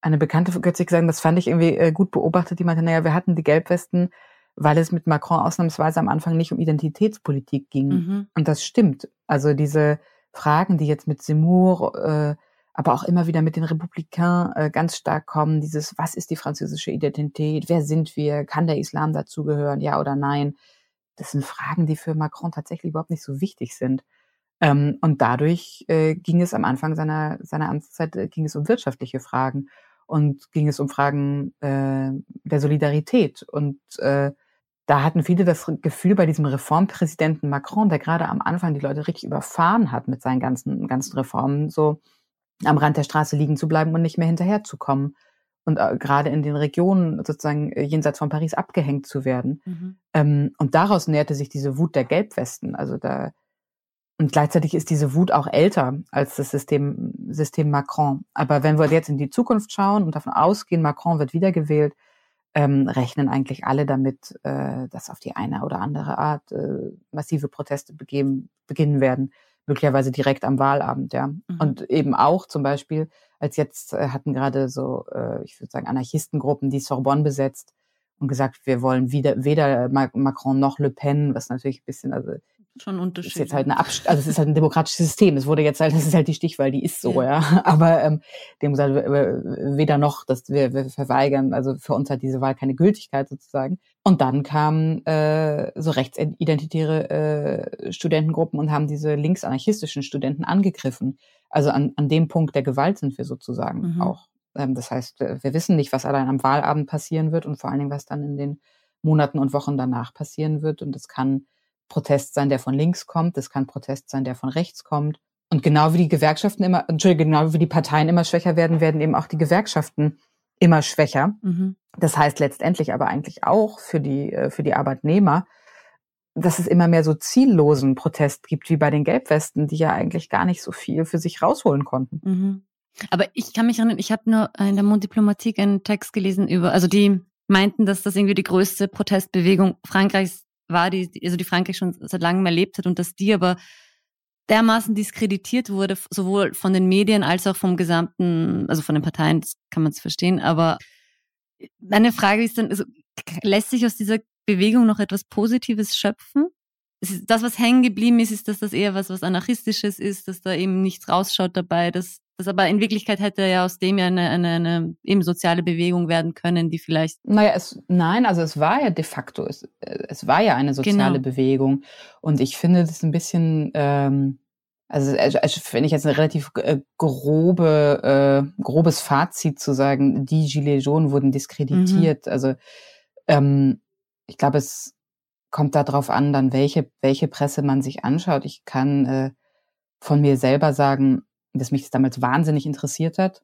eine Bekannte kürzlich gesagt, das fand ich irgendwie äh, gut beobachtet, die meinte, naja, wir hatten die Gelbwesten, weil es mit Macron ausnahmsweise am Anfang nicht um Identitätspolitik ging. Mhm. Und das stimmt. Also diese Fragen, die jetzt mit Seymour, äh, aber auch immer wieder mit den Republikanern äh, ganz stark kommen, dieses, was ist die französische Identität, wer sind wir, kann der Islam dazugehören, ja oder nein, das sind Fragen, die für Macron tatsächlich überhaupt nicht so wichtig sind. Ähm, und dadurch äh, ging es am Anfang seiner, seiner Amtszeit, äh, ging es um wirtschaftliche Fragen und ging es um Fragen äh, der Solidarität. Und äh, da hatten viele das Gefühl bei diesem Reformpräsidenten Macron, der gerade am Anfang die Leute richtig überfahren hat mit seinen ganzen, ganzen Reformen, so am Rand der Straße liegen zu bleiben und nicht mehr hinterherzukommen und äh, gerade in den Regionen sozusagen äh, jenseits von Paris abgehängt zu werden. Mhm. Ähm, und daraus näherte sich diese Wut der Gelbwesten. Also da und gleichzeitig ist diese Wut auch älter als das System, System Macron. Aber wenn wir jetzt in die Zukunft schauen und davon ausgehen, Macron wird wiedergewählt, ähm, rechnen eigentlich alle damit, äh, dass auf die eine oder andere Art äh, massive Proteste begeben, beginnen werden möglicherweise direkt am Wahlabend, ja. Mhm. Und eben auch zum Beispiel, als jetzt äh, hatten gerade so, äh, ich würde sagen, Anarchistengruppen die Sorbonne besetzt und gesagt, wir wollen wieder, weder Macron noch Le Pen, was natürlich ein bisschen, also schon Unterschied. Ist jetzt halt eine Abst also es ist halt ein demokratisches System. Es wurde jetzt halt, das ist halt die Stichwahl, die ist so, ja. ja. Aber ähm, dem gesagt, weder noch, dass wir, wir verweigern, also für uns hat diese Wahl keine Gültigkeit sozusagen. Und dann kamen äh, so rechtsidentitäre äh, Studentengruppen und haben diese linksanarchistischen Studenten angegriffen. Also an, an dem Punkt der Gewalt sind wir sozusagen mhm. auch. Ähm, das heißt, wir wissen nicht, was allein am Wahlabend passieren wird und vor allen Dingen, was dann in den Monaten und Wochen danach passieren wird. Und das kann Protest sein, der von links kommt, es kann Protest sein, der von rechts kommt. Und genau wie die Gewerkschaften immer, Entschuldigung, genau wie die Parteien immer schwächer werden, werden eben auch die Gewerkschaften immer schwächer. Mhm. Das heißt letztendlich aber eigentlich auch für die, äh, für die Arbeitnehmer, dass es immer mehr so ziellosen Protest gibt, wie bei den Gelbwesten, die ja eigentlich gar nicht so viel für sich rausholen konnten. Mhm. Aber ich kann mich erinnern, ich habe nur in der Monddiplomatik einen Text gelesen über, also die meinten, dass das irgendwie die größte Protestbewegung Frankreichs war, die, also die Frankreich schon seit langem erlebt hat und dass die aber dermaßen diskreditiert wurde, sowohl von den Medien als auch vom gesamten, also von den Parteien, das kann man es verstehen. Aber meine Frage ist dann, also, lässt sich aus dieser Bewegung noch etwas Positives schöpfen? das, was hängen geblieben ist, ist, dass das eher was, was anarchistisches ist, dass da eben nichts rausschaut dabei, dass das aber in Wirklichkeit hätte ja aus dem ja eine, eine, eine eben soziale Bewegung werden können, die vielleicht. Naja, es, nein, also es war ja de facto, es, es war ja eine soziale genau. Bewegung. Und ich finde das ein bisschen, ähm, also, also wenn ich jetzt eine relativ äh, grobe, äh, grobes Fazit zu sagen, die Gilets jaunes wurden diskreditiert. Mhm. Also ähm, ich glaube, es kommt darauf an, dann welche, welche Presse man sich anschaut. Ich kann äh, von mir selber sagen, dass mich das damals wahnsinnig interessiert hat.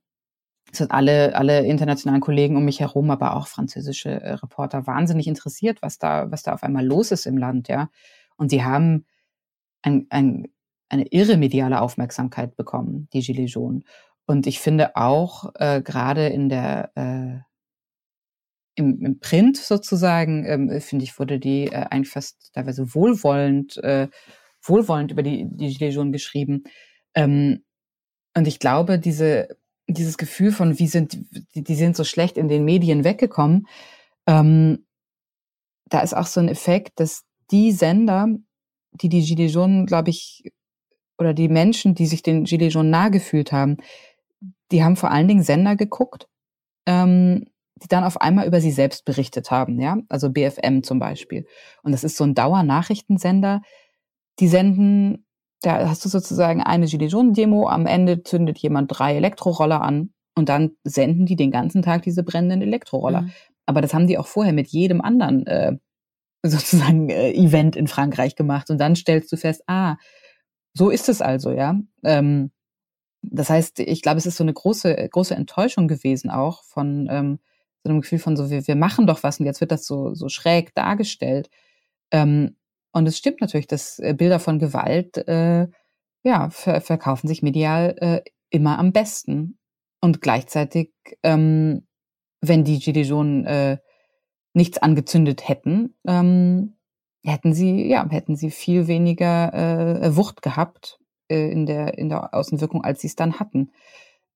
Es hat alle, alle internationalen Kollegen um mich herum, aber auch französische äh, Reporter wahnsinnig interessiert, was da, was da auf einmal los ist im Land, ja. Und sie haben ein, ein, eine irre mediale Aufmerksamkeit bekommen, die Gilets jaunes. Und ich finde auch äh, gerade in der äh, im, im Print sozusagen, ähm, finde ich, wurde die äh, eigentlich fast teilweise wohlwollend, äh, wohlwollend über die, die Gilets jaunes geschrieben. Ähm, und ich glaube, diese, dieses Gefühl von, wie sind, die, die sind so schlecht in den Medien weggekommen, ähm, da ist auch so ein Effekt, dass die Sender, die die Gilets jaunes, glaube ich, oder die Menschen, die sich den Gilets jaunes nahe gefühlt haben, die haben vor allen Dingen Sender geguckt, ähm, die dann auf einmal über sie selbst berichtet haben, ja, also BFM zum Beispiel. Und das ist so ein Dauernachrichtensender, die senden Da hast du sozusagen eine Gilets Jaunes-Demo, am Ende zündet jemand drei Elektroroller an und dann senden die den ganzen Tag diese brennenden Elektroroller. Mhm. Aber das haben die auch vorher mit jedem anderen äh, sozusagen äh, Event in Frankreich gemacht. Und dann stellst du fest, ah, so ist es also, ja. Ähm, das heißt, ich glaube, es ist so eine große, große Enttäuschung gewesen auch von ähm, so einem Gefühl von so, wir, wir machen doch was und jetzt wird das so, so schräg dargestellt. Ähm, und es stimmt natürlich, dass äh, Bilder von Gewalt äh, ja, ver verkaufen sich medial äh, immer am besten. Und gleichzeitig, ähm, wenn die Gilets jaunes äh, nichts angezündet hätten, ähm, hätten sie, ja, hätten sie viel weniger äh, Wucht gehabt äh, in, der, in der Außenwirkung, als sie es dann hatten.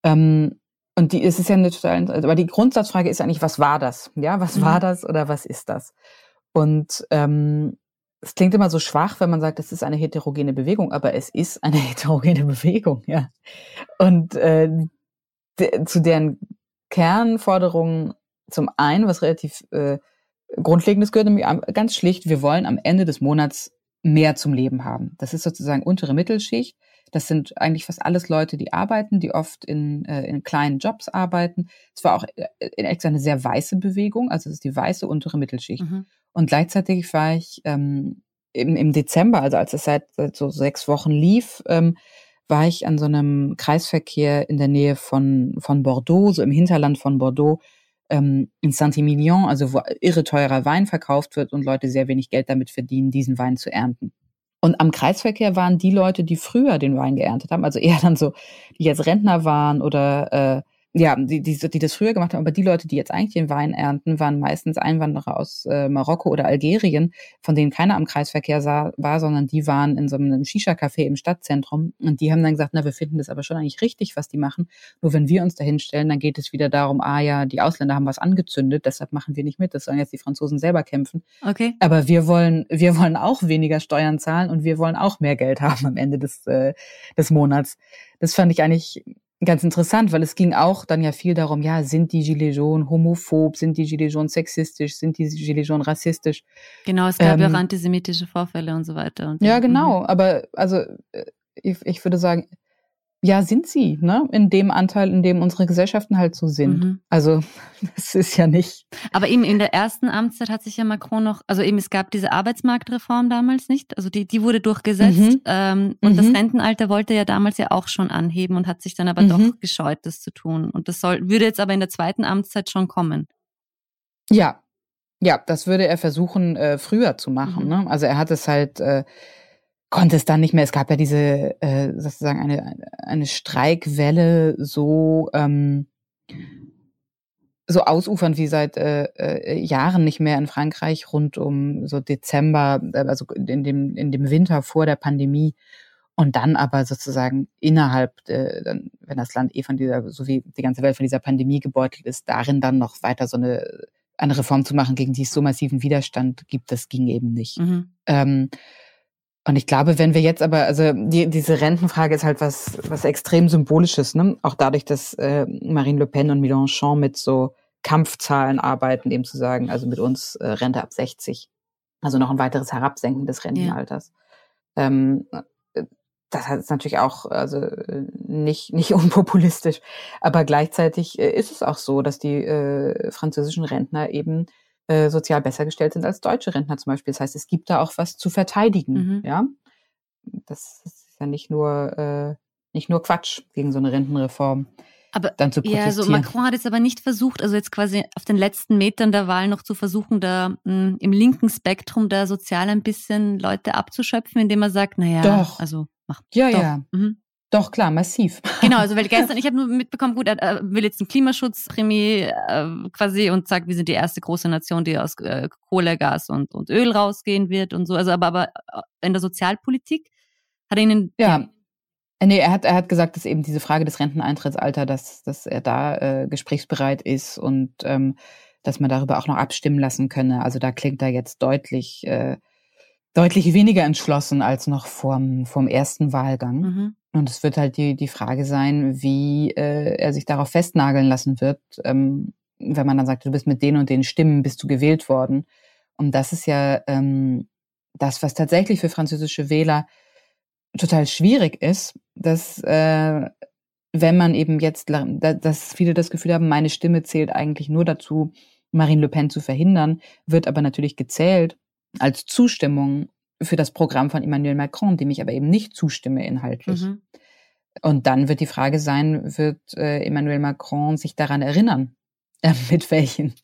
Ähm, und die ist es ja eine total, aber die Grundsatzfrage ist eigentlich, was war das? Ja, was mhm. war das oder was ist das? Und ähm, es klingt immer so schwach, wenn man sagt, es ist eine heterogene Bewegung, aber es ist eine heterogene Bewegung, ja. Und äh, de, zu deren Kernforderungen zum einen, was relativ äh, Grundlegendes gehört, nämlich ganz schlicht, wir wollen am Ende des Monats mehr zum Leben haben. Das ist sozusagen untere Mittelschicht. Das sind eigentlich fast alles Leute, die arbeiten, die oft in, äh, in kleinen Jobs arbeiten. Es war auch äh, in extra eine sehr weiße Bewegung, also es ist die weiße untere Mittelschicht. Mhm. Und gleichzeitig war ich ähm, im, im Dezember, also als es seit, seit so sechs Wochen lief, ähm, war ich an so einem Kreisverkehr in der Nähe von, von Bordeaux, so im Hinterland von Bordeaux, ähm, in Saint-Emilion, also wo irre teurer Wein verkauft wird und Leute sehr wenig Geld damit verdienen, diesen Wein zu ernten. Und am Kreisverkehr waren die Leute, die früher den Wein geerntet haben, also eher dann so, die jetzt Rentner waren oder äh, ja, die, die, die das früher gemacht haben, aber die Leute, die jetzt eigentlich den Wein ernten, waren meistens Einwanderer aus äh, Marokko oder Algerien, von denen keiner am Kreisverkehr sah, war, sondern die waren in so einem Shisha-Café im Stadtzentrum und die haben dann gesagt, na, wir finden das aber schon eigentlich richtig, was die machen. Nur wenn wir uns da hinstellen, dann geht es wieder darum, ah ja, die Ausländer haben was angezündet, deshalb machen wir nicht mit, das sollen jetzt die Franzosen selber kämpfen. Okay. Aber wir wollen, wir wollen auch weniger Steuern zahlen und wir wollen auch mehr Geld haben am Ende des, äh, des Monats. Das fand ich eigentlich ganz interessant, weil es ging auch dann ja viel darum, ja, sind die Gilets jaunes homophob, sind die Gilets jaunes sexistisch, sind die Gilets jaunes rassistisch? Genau, es gab ähm, ja auch antisemitische Vorfälle und so weiter. Und ja, genau, mhm. aber also äh, ich, ich würde sagen, ja, sind sie, ne? In dem Anteil, in dem unsere Gesellschaften halt so sind. Mhm. Also, das ist ja nicht. Aber eben in der ersten Amtszeit hat sich ja Macron noch, also eben es gab diese Arbeitsmarktreform damals nicht, also die, die wurde durchgesetzt mhm. ähm, und mhm. das Rentenalter wollte er ja damals ja auch schon anheben und hat sich dann aber doch mhm. gescheut, das zu tun. Und das soll, würde jetzt aber in der zweiten Amtszeit schon kommen. Ja, ja, das würde er versuchen, äh, früher zu machen. Mhm. Ne? Also er hat es halt äh, konnte es dann nicht mehr. Es gab ja diese äh, sozusagen eine eine Streikwelle so ähm, so ausufern wie seit äh, äh, Jahren nicht mehr in Frankreich rund um so Dezember, äh, also in dem in dem Winter vor der Pandemie und dann aber sozusagen innerhalb, äh, dann, wenn das Land eh von dieser, so wie die ganze Welt von dieser Pandemie gebeutelt ist, darin dann noch weiter so eine eine Reform zu machen, gegen die es so massiven Widerstand gibt, das ging eben nicht. Mhm. Ähm, und ich glaube, wenn wir jetzt aber, also die, diese Rentenfrage ist halt was, was extrem Symbolisches, ne? Auch dadurch, dass äh, Marine Le Pen und Mélenchon mit so Kampfzahlen arbeiten, dem zu sagen, also mit uns äh, Rente ab 60. Also noch ein weiteres Herabsenken des Rentenalters. Ja. Ähm, das ist natürlich auch also nicht nicht unpopulistisch, aber gleichzeitig äh, ist es auch so, dass die äh, französischen Rentner eben äh, sozial besser gestellt sind als deutsche Rentner zum Beispiel. Das heißt, es gibt da auch was zu verteidigen. Mhm. Ja, das ist ja nicht nur äh, nicht nur Quatsch gegen so eine Rentenreform. Aber dann zu ja, also Macron hat jetzt aber nicht versucht, also jetzt quasi auf den letzten Metern der Wahl noch zu versuchen, da mh, hm, im linken Spektrum da sozial ein bisschen Leute abzuschöpfen, indem er sagt, naja, doch. also macht ja, doch. ja. Mhm. Doch, klar, massiv. Genau, also weil gestern, ich habe nur mitbekommen, gut, er will jetzt einen Klimaschutzprämie äh, quasi und sagt, wir sind die erste große Nation, die aus äh, Kohle, Gas und, und Öl rausgehen wird und so. Also aber, aber äh, in der Sozialpolitik hat er ihnen. Ja. Nee, er hat, er hat gesagt, dass eben diese Frage des Renteneintrittsalters, dass, dass er da äh, gesprächsbereit ist und ähm, dass man darüber auch noch abstimmen lassen könne. Also da klingt er jetzt deutlich, äh, deutlich weniger entschlossen als noch vorm, vorm ersten Wahlgang. Mhm. Und es wird halt die, die Frage sein, wie äh, er sich darauf festnageln lassen wird, ähm, wenn man dann sagt, du bist mit den und den Stimmen, bist du gewählt worden. Und das ist ja ähm, das, was tatsächlich für französische Wähler total schwierig ist, dass äh, wenn man eben jetzt, dass viele das Gefühl haben, meine Stimme zählt eigentlich nur dazu, Marine Le Pen zu verhindern, wird aber natürlich gezählt als Zustimmung für das Programm von Emmanuel Macron, dem ich aber eben nicht zustimme inhaltlich. Mhm. Und dann wird die Frage sein, wird äh, Emmanuel Macron sich daran erinnern, äh, mit welchen,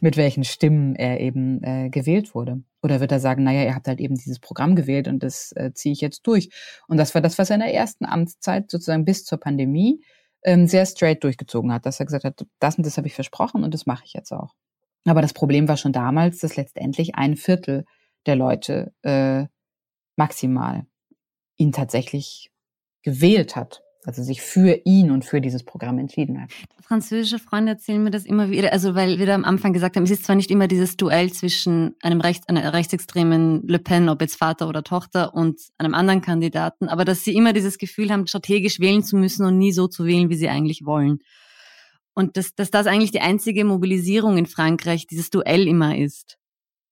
mit welchen Stimmen er eben äh, gewählt wurde? Oder wird er sagen, naja, ihr habt halt eben dieses Programm gewählt und das äh, ziehe ich jetzt durch. Und das war das, was er in der ersten Amtszeit sozusagen bis zur Pandemie ähm, sehr straight durchgezogen hat, dass er gesagt hat, das und das habe ich versprochen und das mache ich jetzt auch. Aber das Problem war schon damals, dass letztendlich ein Viertel der Leute äh, maximal ihn tatsächlich gewählt hat also sich für ihn und für dieses Programm entschieden hat. Französische Freunde erzählen mir das immer wieder, also weil wir da am Anfang gesagt haben, es ist zwar nicht immer dieses Duell zwischen einem Rechts, einer rechtsextremen Le Pen, ob jetzt Vater oder Tochter, und einem anderen Kandidaten, aber dass sie immer dieses Gefühl haben, strategisch wählen zu müssen und nie so zu wählen, wie sie eigentlich wollen. Und dass, dass das eigentlich die einzige Mobilisierung in Frankreich, dieses Duell immer ist.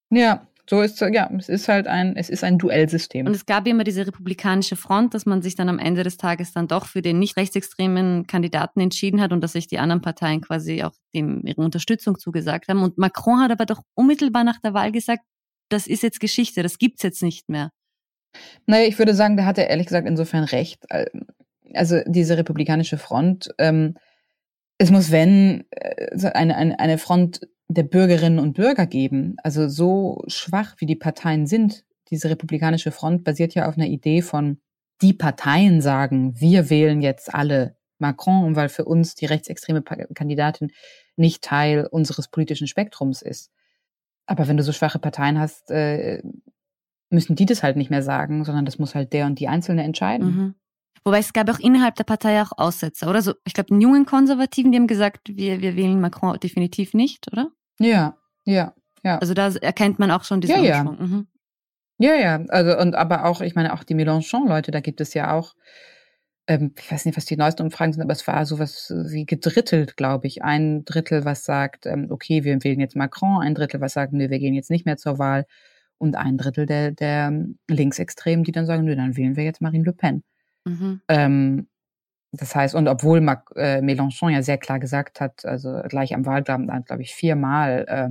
Ja, so ist ja, es ist halt ein, es ist ein Duellsystem. Und es gab immer diese republikanische Front, dass man sich dann am Ende des Tages dann doch für den nicht rechtsextremen Kandidaten entschieden hat und dass sich die anderen Parteien quasi auch dem ihre Unterstützung zugesagt haben. Und Macron hat aber doch unmittelbar nach der Wahl gesagt, das ist jetzt Geschichte, das gibt's jetzt nicht mehr. Naja, ich würde sagen, da hat er ehrlich gesagt insofern recht. Also diese republikanische Front, ähm, es muss, wenn, äh, eine, eine, eine Front der Bürgerinnen und Bürger geben. Also so schwach wie die Parteien sind, diese republikanische Front basiert ja auf einer Idee von, die Parteien sagen, wir wählen jetzt alle Macron, weil für uns die rechtsextreme Kandidatin nicht Teil unseres politischen Spektrums ist. Aber wenn du so schwache Parteien hast, äh, müssen die das halt nicht mehr sagen, sondern das muss halt der und die Einzelne entscheiden. Mhm. Wobei es gab auch innerhalb der Partei auch Aussetzer, oder? So, ich glaube, den jungen Konservativen, die haben gesagt, wir, wir wählen Macron definitiv nicht, oder? Ja, ja, ja. Also da erkennt man auch schon diesen ja, Umschwung. Ja. Mhm. ja, ja, also und aber auch, ich meine, auch die Mélenchon-Leute, da gibt es ja auch, ähm, ich weiß nicht, was die neuesten Umfragen sind, aber es war sowas wie gedrittelt, glaube ich. Ein Drittel, was sagt, ähm, okay, wir wählen jetzt Macron, ein Drittel, was sagt, nee, wir gehen jetzt nicht mehr zur Wahl und ein Drittel der, der Linksextremen, die dann sagen, nö, dann wählen wir jetzt Marine Le Pen. Mhm. Ähm, das heißt, und obwohl Mac, äh, Mélenchon ja sehr klar gesagt hat, also gleich am Wahlabend, glaube ich, viermal äh,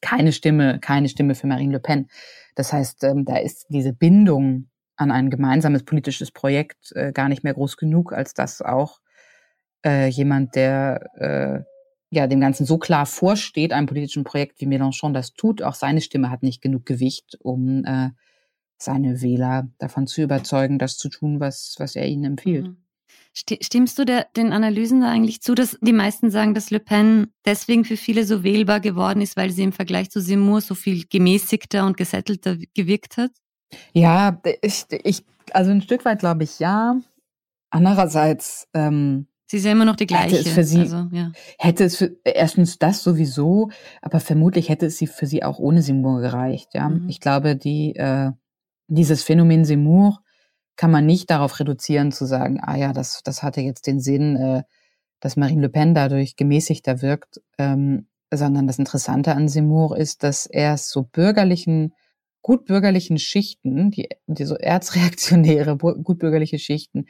keine Stimme, keine Stimme für Marine Le Pen. Das heißt, ähm, da ist diese Bindung an ein gemeinsames politisches Projekt äh, gar nicht mehr groß genug, als dass auch jemand, der ja dem Ganzen so klar vorsteht, einem politischen Projekt wie Mélenchon das tut, auch seine Stimme hat nicht genug Gewicht, um äh, seine Wähler davon zu überzeugen, das zu tun, was, was er ihnen empfiehlt. Mhm. Stimmst du der, den Analysen da eigentlich zu, dass die meisten sagen, dass Le Pen deswegen für viele so wählbar geworden ist, weil sie im Vergleich zu Seymour so viel gemäßigter und gesettelter gewirkt hat? Ja, ich, ich also ein Stück weit glaube ich ja. Andererseits ähm, Sie ist ja immer noch die gleiche. Hätte es für sie, also, ja. hätte es für, erstens das sowieso, aber vermutlich hätte es sie für sie auch ohne Seymour gereicht. Ja, mhm. ich glaube, die äh, dieses Phänomen Seymour kann man nicht darauf reduzieren zu sagen, ah ja, das, das hatte jetzt den Sinn, äh, dass Marine Le Pen dadurch gemäßigter wirkt, ähm, sondern das Interessante an Seymour ist, dass er so bürgerlichen, gutbürgerlichen Schichten, die, die so erzreaktionäre, gutbürgerliche Schichten,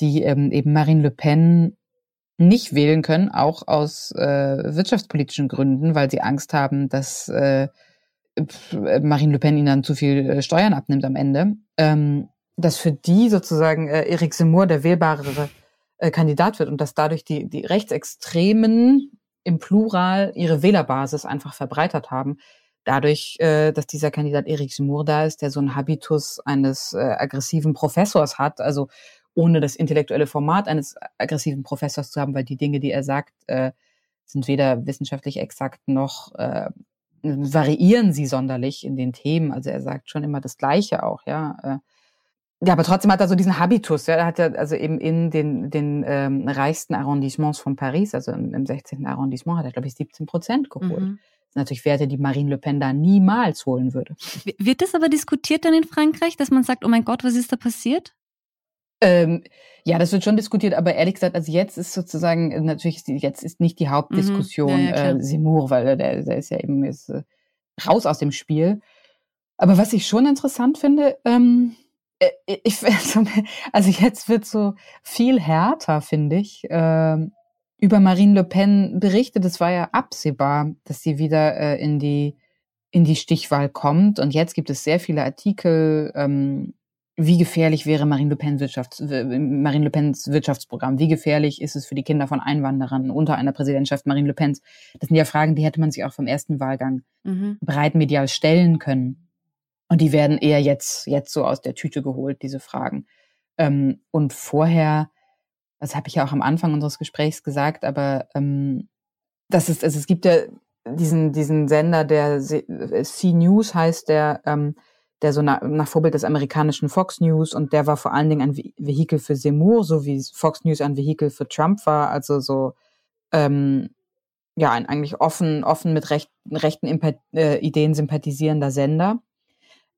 die ähm, eben Marine Le Pen nicht wählen können, auch aus äh, wirtschaftspolitischen Gründen, weil sie Angst haben, dass äh, Marine Le Pen ihnen dann zu viel äh, Steuern abnimmt am Ende. Ähm, dass für die sozusagen äh, Eric Zemmour der wählbarere äh, Kandidat wird und dass dadurch die, die Rechtsextremen im Plural ihre Wählerbasis einfach verbreitert haben. Dadurch, äh, dass dieser Kandidat Eric Zemmour da ist, der so einen Habitus eines äh, aggressiven Professors hat, also ohne das intellektuelle Format eines aggressiven Professors zu haben, weil die Dinge, die er sagt, äh, sind weder wissenschaftlich exakt noch äh, variieren sie sonderlich in den Themen. Also er sagt schon immer das Gleiche auch, ja. Äh, ja, aber trotzdem hat er so diesen Habitus. Ja, er hat ja also eben in den, den ähm, reichsten Arrondissements von Paris, also im, im 16. Arrondissement, hat er, glaube ich, 17 Prozent geholt. Mhm. Das sind natürlich Werte, die Marine Le Pen da niemals holen würde. Wird das aber diskutiert dann in Frankreich, dass man sagt, oh mein Gott, was ist da passiert? Ähm, ja, das wird schon diskutiert, aber ehrlich gesagt, also jetzt ist sozusagen, natürlich, jetzt ist nicht die Hauptdiskussion mhm, ja, ja, äh, Seymour, weil der, der ist ja eben ist, äh, raus aus dem Spiel. Aber was ich schon interessant finde, ähm, äh, ich, also jetzt wird so viel härter, finde ich, äh, über Marine Le Pen berichtet. Es war ja absehbar, dass sie wieder äh, in die in die Stichwahl kommt. Und jetzt gibt es sehr viele Artikel, ähm, wie gefährlich wäre Marine Le, Pen Wirtschafts Marine Le Pens Wirtschaftsprogramm? Wie gefährlich ist es für die Kinder von Einwanderern unter einer Präsidentschaft Marine Le Pens? Das sind ja Fragen, die hätte man sich auch vom ersten Wahlgang mhm. breit medial stellen können. Und die werden eher jetzt, jetzt so aus der Tüte geholt, diese Fragen. Ähm, und vorher, das habe ich ja auch am Anfang unseres Gesprächs gesagt, aber ähm, das ist, also es gibt ja diesen, diesen Sender, der C-News heißt, der ähm, der so nach, nach Vorbild des amerikanischen Fox News und der war vor allen Dingen ein Vehikel für Seymour, so wie Fox News ein Vehikel für Trump war, also so ähm, ja ein eigentlich offen offen mit recht, rechten Impa äh, Ideen sympathisierender Sender.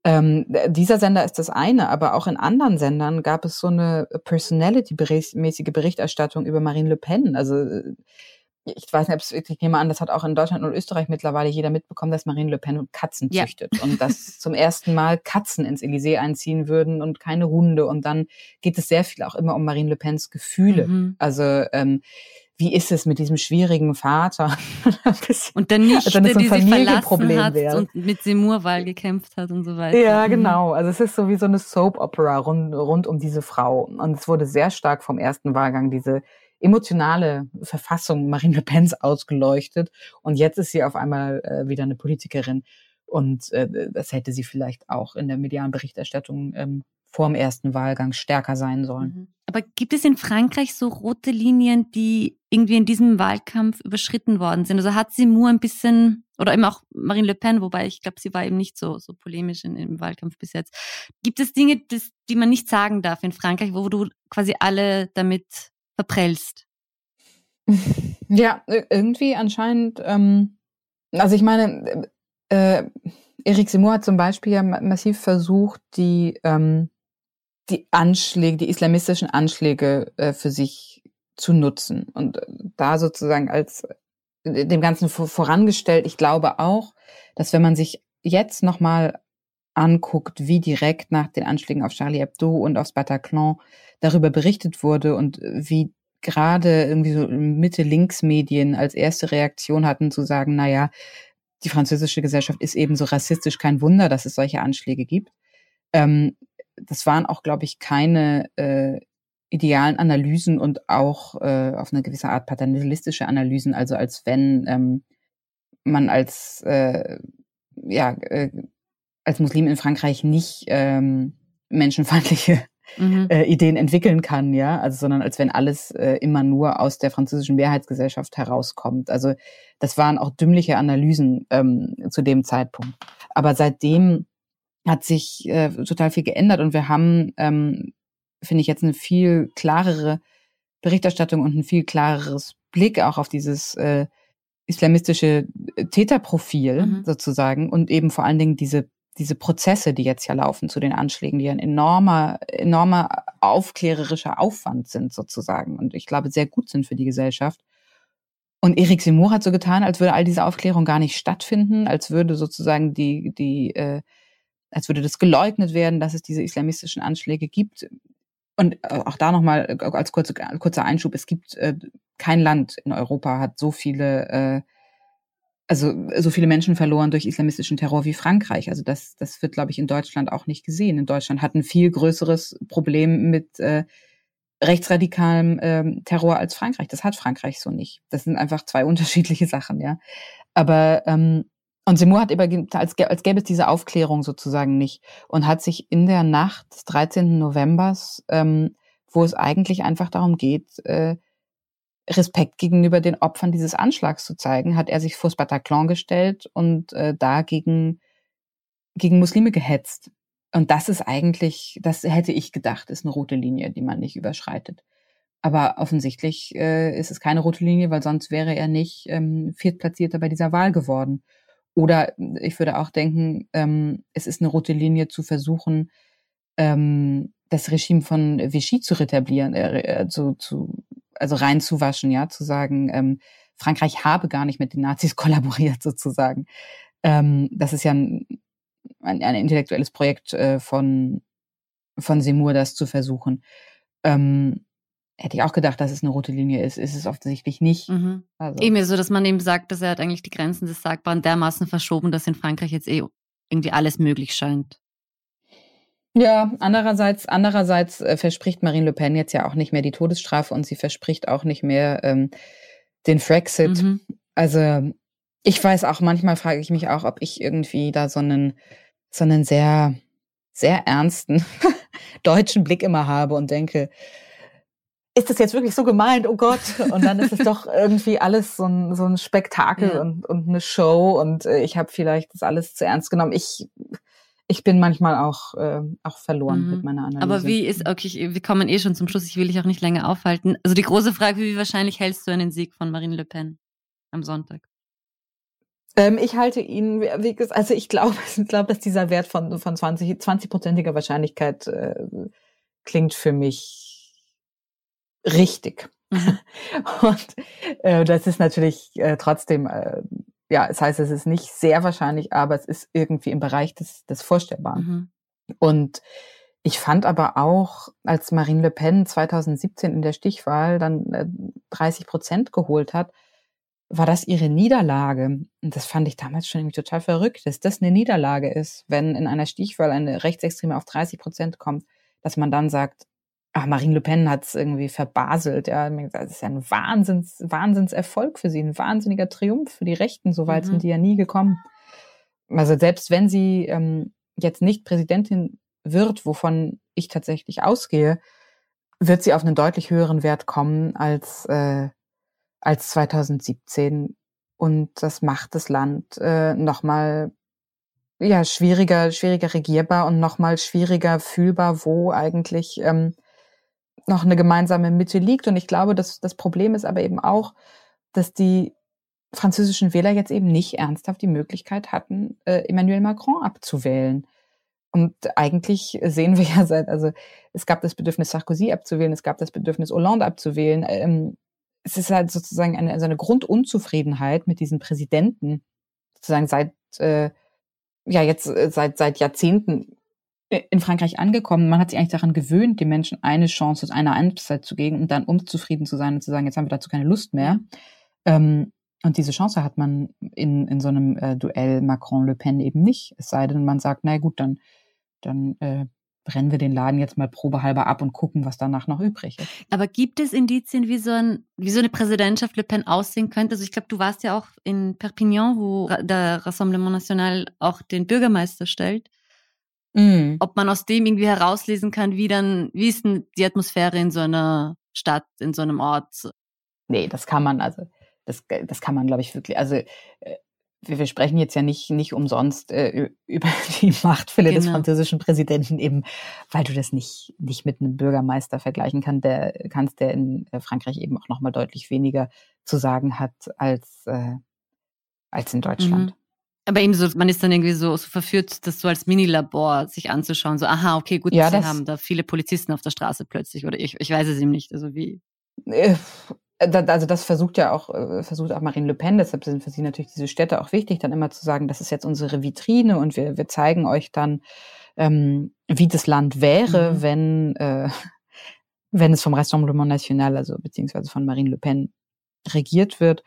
Ähm, dieser Sender ist das eine, aber auch in anderen Sendern gab es so eine Personality-mäßige Berichterstattung über Marine Le Pen. Also äh, ich weiß nicht, ob ich nehme an, das hat auch in Deutschland und Österreich mittlerweile jeder mitbekommen, dass Marine Le Pen Katzen ja. züchtet und dass zum ersten Mal Katzen ins Elysée einziehen würden und keine Hunde. Und dann geht es sehr viel auch immer um Marine Le Pens Gefühle. Mhm. Also ähm, wie ist es mit diesem schwierigen Vater? und dann nicht, also, die sich verlassen hat wäre. und mit Seymour-Wahl gekämpft hat und so weiter. Ja, mhm. genau. Also es ist so wie so eine Soap-Opera rund, rund um diese Frau. Und es wurde sehr stark vom ersten Wahlgang diese emotionale Verfassung Marine Le Pens ausgeleuchtet. Und jetzt ist sie auf einmal äh, wieder eine Politikerin. Und äh, das hätte sie vielleicht auch in der medialen Berichterstattung ähm, vor dem ersten Wahlgang stärker sein sollen. Mhm. Aber gibt es in Frankreich so rote Linien, die irgendwie in diesem Wahlkampf überschritten worden sind? Also hat Seymour ein bisschen, oder eben auch Marine Le Pen, wobei ich glaube, sie war eben nicht so, so polemisch in, im Wahlkampf bis jetzt. Gibt es Dinge, das, die man nicht sagen darf in Frankreich, wo du quasi alle damit verprellst. Ja, irgendwie anscheinend, ähm, also ich meine, äh, Eric Seymour hat zum Beispiel ja massiv versucht, die, ähm, die Anschläge, die islamistischen Anschläge äh, für sich zu nutzen. Und da sozusagen als dem Ganzen vorangestellt, ich glaube auch, dass wenn man sich jetzt nochmal anguckt, wie direkt nach den Anschlägen auf Charlie Hebdo und aufs Bataclan darüber berichtet wurde und wie gerade irgendwie so Mitte-Links-Medien als erste Reaktion hatten zu sagen, na ja, die französische Gesellschaft ist eben so rassistisch, kein Wunder, dass es solche Anschläge gibt. Ähm, das waren auch, glaube ich, keine äh, idealen Analysen und auch äh, auf eine gewisse Art paternalistische Analysen, also als wenn ähm, man als äh, ja äh, als Muslim in Frankreich nicht ähm, menschenfeindliche mhm. äh, Ideen entwickeln kann, ja, also sondern als wenn alles äh, immer nur aus der französischen Mehrheitsgesellschaft herauskommt. Also das waren auch dümmliche Analysen ähm, zu dem Zeitpunkt. Aber seitdem hat sich äh, total viel geändert und wir haben, ähm, finde ich, jetzt eine viel klarere Berichterstattung und ein viel klareres Blick auch auf dieses äh, islamistische Täterprofil mhm. sozusagen und eben vor allen Dingen diese diese Prozesse, die jetzt ja laufen zu den Anschlägen, die ein enormer, enormer aufklärerischer Aufwand sind sozusagen und ich glaube sehr gut sind für die Gesellschaft. Und Erik Seymour hat so getan, als würde all diese Aufklärung gar nicht stattfinden, als würde sozusagen die, die, äh, als würde das geleugnet werden, dass es diese islamistischen Anschläge gibt. Und auch da nochmal als kurze, kurzer Einschub, es gibt äh, kein Land in Europa hat so viele äh, also so viele Menschen verloren durch islamistischen Terror wie Frankreich. Also das, das wird, glaube ich, in Deutschland auch nicht gesehen. In Deutschland hat ein viel größeres Problem mit äh, rechtsradikalem ähm, Terror als Frankreich. Das hat Frankreich so nicht. Das sind einfach zwei unterschiedliche Sachen, ja. Aber ähm, und Seymour hat eben, als, als gäbe es diese Aufklärung sozusagen nicht und hat sich in der Nacht des 13. Novembers, ähm, wo es eigentlich einfach darum geht, äh, Respekt gegenüber den Opfern dieses Anschlags zu zeigen, hat er sich vors Bataclan gestellt und äh, da gegen, gegen Muslime gehetzt. Und das ist eigentlich, das hätte ich gedacht, ist eine rote Linie, die man nicht überschreitet. Aber offensichtlich äh, ist es keine rote Linie, weil sonst wäre er nicht ähm, Viertplatzierter bei dieser Wahl geworden. Oder ich würde auch denken, ähm, es ist eine rote Linie zu versuchen, ähm, das Regime von Vichy zu retablieren, äh, äh zu, zu also reinzuwaschen, ja, zu sagen, ähm, Frankreich habe gar nicht mit den Nazis kollaboriert sozusagen. Ähm, das ist ja ein, ein, ein intellektuelles Projekt äh, von von Seymour, das zu versuchen. Ähm, hätte ich auch gedacht, dass es eine rote Linie ist. Ist es offensichtlich nicht. Mhm. Also. Eben so, dass man eben sagt, dass er hat eigentlich die Grenzen des Sagbaren dermaßen verschoben, dass in Frankreich jetzt eh irgendwie alles möglich scheint. Ja, andererseits, andererseits äh, verspricht Marine Le Pen jetzt ja auch nicht mehr die Todesstrafe und sie verspricht auch nicht mehr ähm, den Frexit. Mhm. Also ich weiß auch, manchmal frage ich mich auch, ob ich irgendwie da so einen, so einen sehr, sehr ernsten deutschen Blick immer habe und denke, ist das jetzt wirklich so gemeint? Oh Gott. Und dann ist es doch irgendwie alles so ein, so ein Spektakel ja. und, und eine Show und äh, ich habe vielleicht das alles zu ernst genommen. Ich ich bin manchmal auch, äh, auch verloren mhm. mit meiner Analyse. Aber wie ist, okay, wir kommen eh schon zum Schluss, ich will dich auch nicht länger aufhalten. Also die große Frage, wie wahrscheinlich hältst du einen Sieg von Marine Le Pen am Sonntag? Ähm, ich halte ihn, wie gesagt, also ich glaube, ich glaube, dass dieser Wert von, von 20, 20-prozentiger Wahrscheinlichkeit äh, klingt für mich richtig. Mhm. Und äh, das ist natürlich äh, trotzdem äh, ja, es heißt, es ist nicht sehr wahrscheinlich, aber es ist irgendwie im Bereich des, des Vorstellbaren. Mhm. Und ich fand aber auch, als Marine Le Pen 2017 in der Stichwahl dann äh, 30 Prozent geholt hat, war das ihre Niederlage. Und das fand ich damals schon irgendwie total verrückt, dass das eine Niederlage ist, wenn in einer Stichwahl eine Rechtsextreme auf 30 Prozent kommt, dass man dann sagt, ach, Marine Le Pen hat es irgendwie verbaselt. Ja, das ist ja ein Wahnsinns, Wahnsinnserfolg für sie, ein wahnsinniger Triumph für die Rechten. So weit mhm. sind die ja nie gekommen. Also selbst wenn sie ähm, jetzt nicht Präsidentin wird, wovon ich tatsächlich ausgehe, wird sie auf einen deutlich höheren Wert kommen als, äh, als 2017. Und das macht das Land äh, nochmal ja, schwieriger, schwieriger regierbar und nochmal schwieriger fühlbar, wo eigentlich ähm, noch eine gemeinsame Mitte liegt. Und ich glaube, dass das Problem ist aber eben auch, dass die französischen Wähler jetzt eben nicht ernsthaft die Möglichkeit hatten, äh, Emmanuel Macron abzuwählen. Und eigentlich sehen wir ja seit, also es gab das Bedürfnis, Sarkozy abzuwählen, es gab das Bedürfnis, Hollande abzuwählen. Ähm, es ist halt sozusagen eine, also eine Grundunzufriedenheit mit diesen Präsidenten, sozusagen seit, äh, ja, jetzt äh, seit, seit Jahrzehnten in Frankreich angekommen. Man hat sich eigentlich daran gewöhnt, den Menschen eine Chance aus einer Amtszeit zu geben und dann unzufrieden zu sein und zu sagen, jetzt haben wir dazu keine Lust mehr. Ähm, und diese Chance hat man in, in so einem äh, Duell Macron-Le Pen eben nicht. Es sei denn, man sagt, na gut, dann, dann äh, brennen wir den Laden jetzt mal probehalber ab und gucken, was danach noch übrig ist. Aber gibt es Indizien, wie so, ein, wie so eine Präsidentschaft Le Pen aussehen könnte? Also ich glaube, du warst ja auch in Perpignan, wo der Rassemblement National auch den Bürgermeister stellt. Mhm. Ob man aus dem irgendwie herauslesen kann, wie dann, wie ist denn die Atmosphäre in so einer Stadt, in so einem Ort? Nee, das kann man, also, das, das kann man, glaube ich, wirklich, also, äh, wir, wir sprechen jetzt ja nicht, nicht umsonst äh, über die Machtfülle genau. des französischen Präsidenten, eben weil du das nicht, nicht mit einem Bürgermeister vergleichen kann, der, kannst, der in äh, Frankreich eben auch nochmal deutlich weniger zu sagen hat als, äh, als in Deutschland. Mhm. Aber eben so, man ist dann irgendwie so, so verführt, das so als Minilabor sich anzuschauen. So, aha, okay, gut, ja, sie haben da viele Polizisten auf der Straße plötzlich. Oder ich, ich weiß es eben nicht. Also wie. Äh, also das versucht ja auch, äh, versucht auch Marine Le Pen, deshalb sind für sie natürlich diese Städte auch wichtig, dann immer zu sagen, das ist jetzt unsere Vitrine und wir, wir zeigen euch dann, ähm, wie das Land wäre, mhm. wenn, äh, wenn es vom Rassemblement National, also beziehungsweise von Marine Le Pen regiert wird.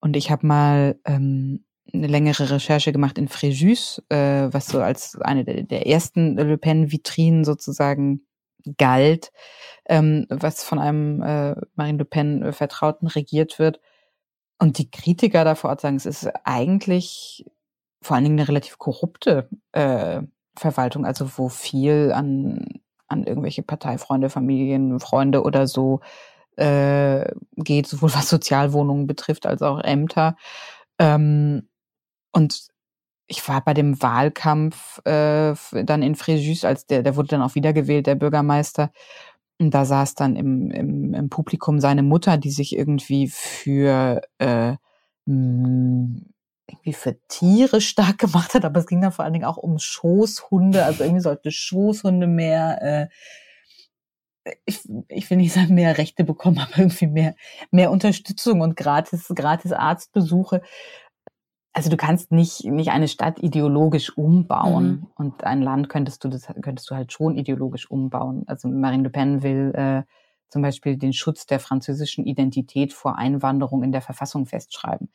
Und ich habe mal ähm, eine längere Recherche gemacht in Fréjus, äh, was so als eine der, der ersten Le Pen-Vitrinen sozusagen galt, ähm, was von einem äh, Marine Le Pen äh, Vertrauten regiert wird. Und die Kritiker da vor Ort sagen, es ist eigentlich vor allen Dingen eine relativ korrupte äh, Verwaltung, also wo viel an, an irgendwelche Parteifreunde, Familienfreunde oder so äh, geht, sowohl was Sozialwohnungen betrifft als auch Ämter. Ähm, und ich war bei dem Wahlkampf äh, dann in Fréjus, als der, der wurde dann auch wiedergewählt, der Bürgermeister. Und da saß dann im, im, im Publikum seine Mutter, die sich irgendwie für äh, irgendwie für Tiere stark gemacht hat, aber es ging dann vor allen Dingen auch um Schoßhunde, also irgendwie sollte Schoßhunde mehr, äh, ich, ich will nicht sagen mehr Rechte bekommen, aber irgendwie mehr, mehr Unterstützung und gratis, gratis Arztbesuche also du kannst nicht, nicht eine Stadt ideologisch umbauen mhm. und ein Land könntest du das könntest du halt schon ideologisch umbauen. Also Marine Le Pen will äh, zum Beispiel den Schutz der französischen Identität vor Einwanderung in der Verfassung festschreiben.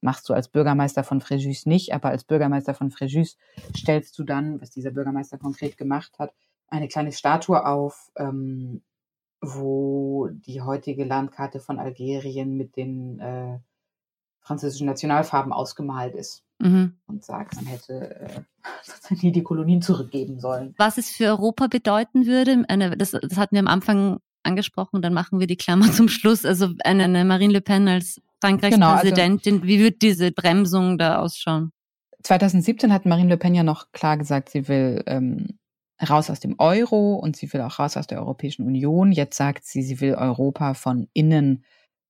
machst du als Bürgermeister von Fréjus nicht, aber als Bürgermeister von Fréjus stellst du dann, was dieser Bürgermeister konkret gemacht hat, eine kleine Statue auf, ähm, wo die heutige Landkarte von Algerien mit den äh, französischen Nationalfarben ausgemalt ist. Mhm. Und sagt, man hätte äh, nie die Kolonien zurückgeben sollen. Was es für Europa bedeuten würde, eine, das, das hatten wir am Anfang angesprochen, dann machen wir die Klammer zum Schluss. Also eine, eine Marine Le Pen als Frankreichs genau, also Präsidentin, also, wie wird diese Bremsung da ausschauen? 2017 hat Marine Le Pen ja noch klar gesagt, sie will ähm, raus aus dem Euro und sie will auch raus aus der Europäischen Union. Jetzt sagt sie, sie will Europa von innen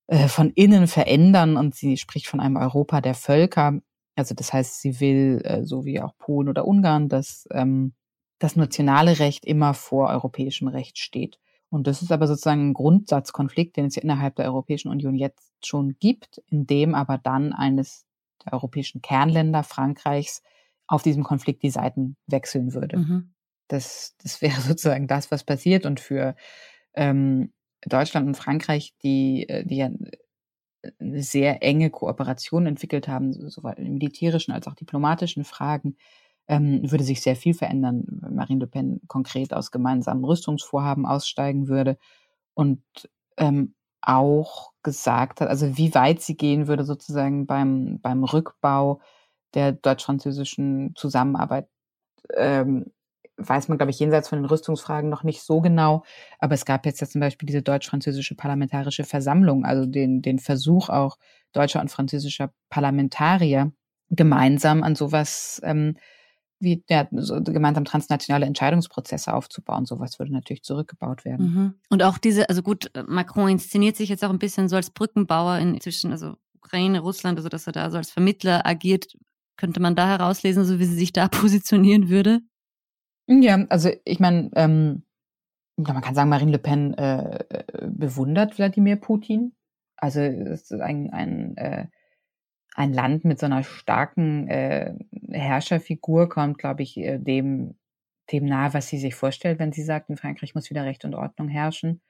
äh, von innen verändern und sie spricht von einem Europa der Völker. Also das heißt, sie will, äh, so wie auch Polen oder Ungarn, dass ähm, das nationale Recht immer vor europäischem Recht steht. Und das ist aber sozusagen ein Grundsatzkonflikt, den es ja innerhalb der Europäischen Union jetzt schon gibt, in dem aber dann eines der europäischen Kernländer Frankreichs auf diesem Konflikt die Seiten wechseln würde. Mhm. Das, das wäre sozusagen das, was passiert. Und für ähm, Deutschland und Frankreich, die, äh, die ja eine sehr enge Kooperation entwickelt haben, sowohl in militärischen als auch diplomatischen Fragen, ähm, würde sich sehr viel verändern, wenn Marine Le Pen konkret aus gemeinsamen Rüstungsvorhaben aussteigen würde und ähm, auch gesagt hat, also wie weit sie gehen würde sozusagen beim, beim Rückbau der deutsch-französischen Zusammenarbeit ähm, weiß man, glaube ich, jenseits von den Rüstungsfragen noch nicht so genau. Aber es gab jetzt ja zum Beispiel diese deutsch-französische Parlamentarische Versammlung, also den, den Versuch auch deutscher und französischer Parlamentarier gemeinsam an sowas ähm, wie ja, so gemeinsam transnationale Entscheidungsprozesse aufzubauen. Sowas würde natürlich zurückgebaut werden. Mhm. Und auch diese, also gut, Macron inszeniert sich jetzt auch ein bisschen so als Brückenbauer in, zwischen also Ukraine, Russland, also dass er da so als Vermittler agiert. Könnte man da herauslesen, so wie sie sich da positionieren würde? Ja, also ich meine, ähm, man kann sagen, Marine Le Pen äh, bewundert Wladimir Putin. Also es ist ein, ein, äh, ein Land mit so einer starken äh, Herrscherfigur, kommt, glaube ich, äh, dem, dem nahe, was sie sich vorstellt, wenn sie sagt, in Frankreich muss wieder Recht und Ordnung herrschen.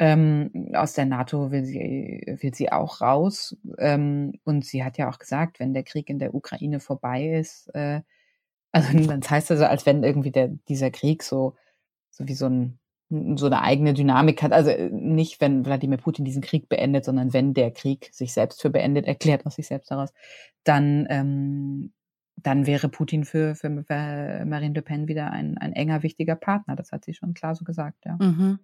Ähm, aus der NATO will sie, will sie auch raus. Ähm, und sie hat ja auch gesagt, wenn der Krieg in der Ukraine vorbei ist, äh, also das heißt also, als wenn irgendwie der, dieser Krieg so, so wie so ein so eine eigene Dynamik hat. Also äh, nicht, wenn Wladimir Putin diesen Krieg beendet, sondern wenn der Krieg sich selbst für beendet erklärt aus sich selbst heraus, dann, ähm, dann wäre Putin für, für Marine Le Pen wieder ein, ein enger, wichtiger Partner. Das hat sie schon klar so gesagt, ja. Mhm.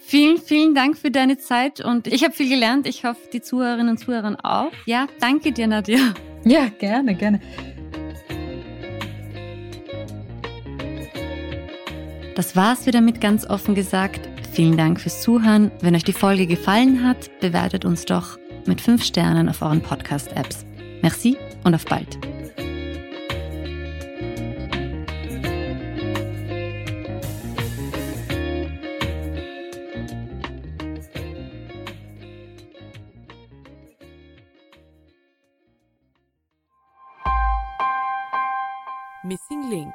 Vielen, vielen Dank für deine Zeit und ich habe viel gelernt. Ich hoffe, die Zuhörerinnen und Zuhörer auch. Ja, danke dir, Nadja. Ja, gerne, gerne. Das war's wieder mit ganz offen gesagt. Vielen Dank fürs Zuhören. Wenn euch die Folge gefallen hat, bewertet uns doch mit 5 Sternen auf euren Podcast-Apps. Merci und auf bald. Missing Link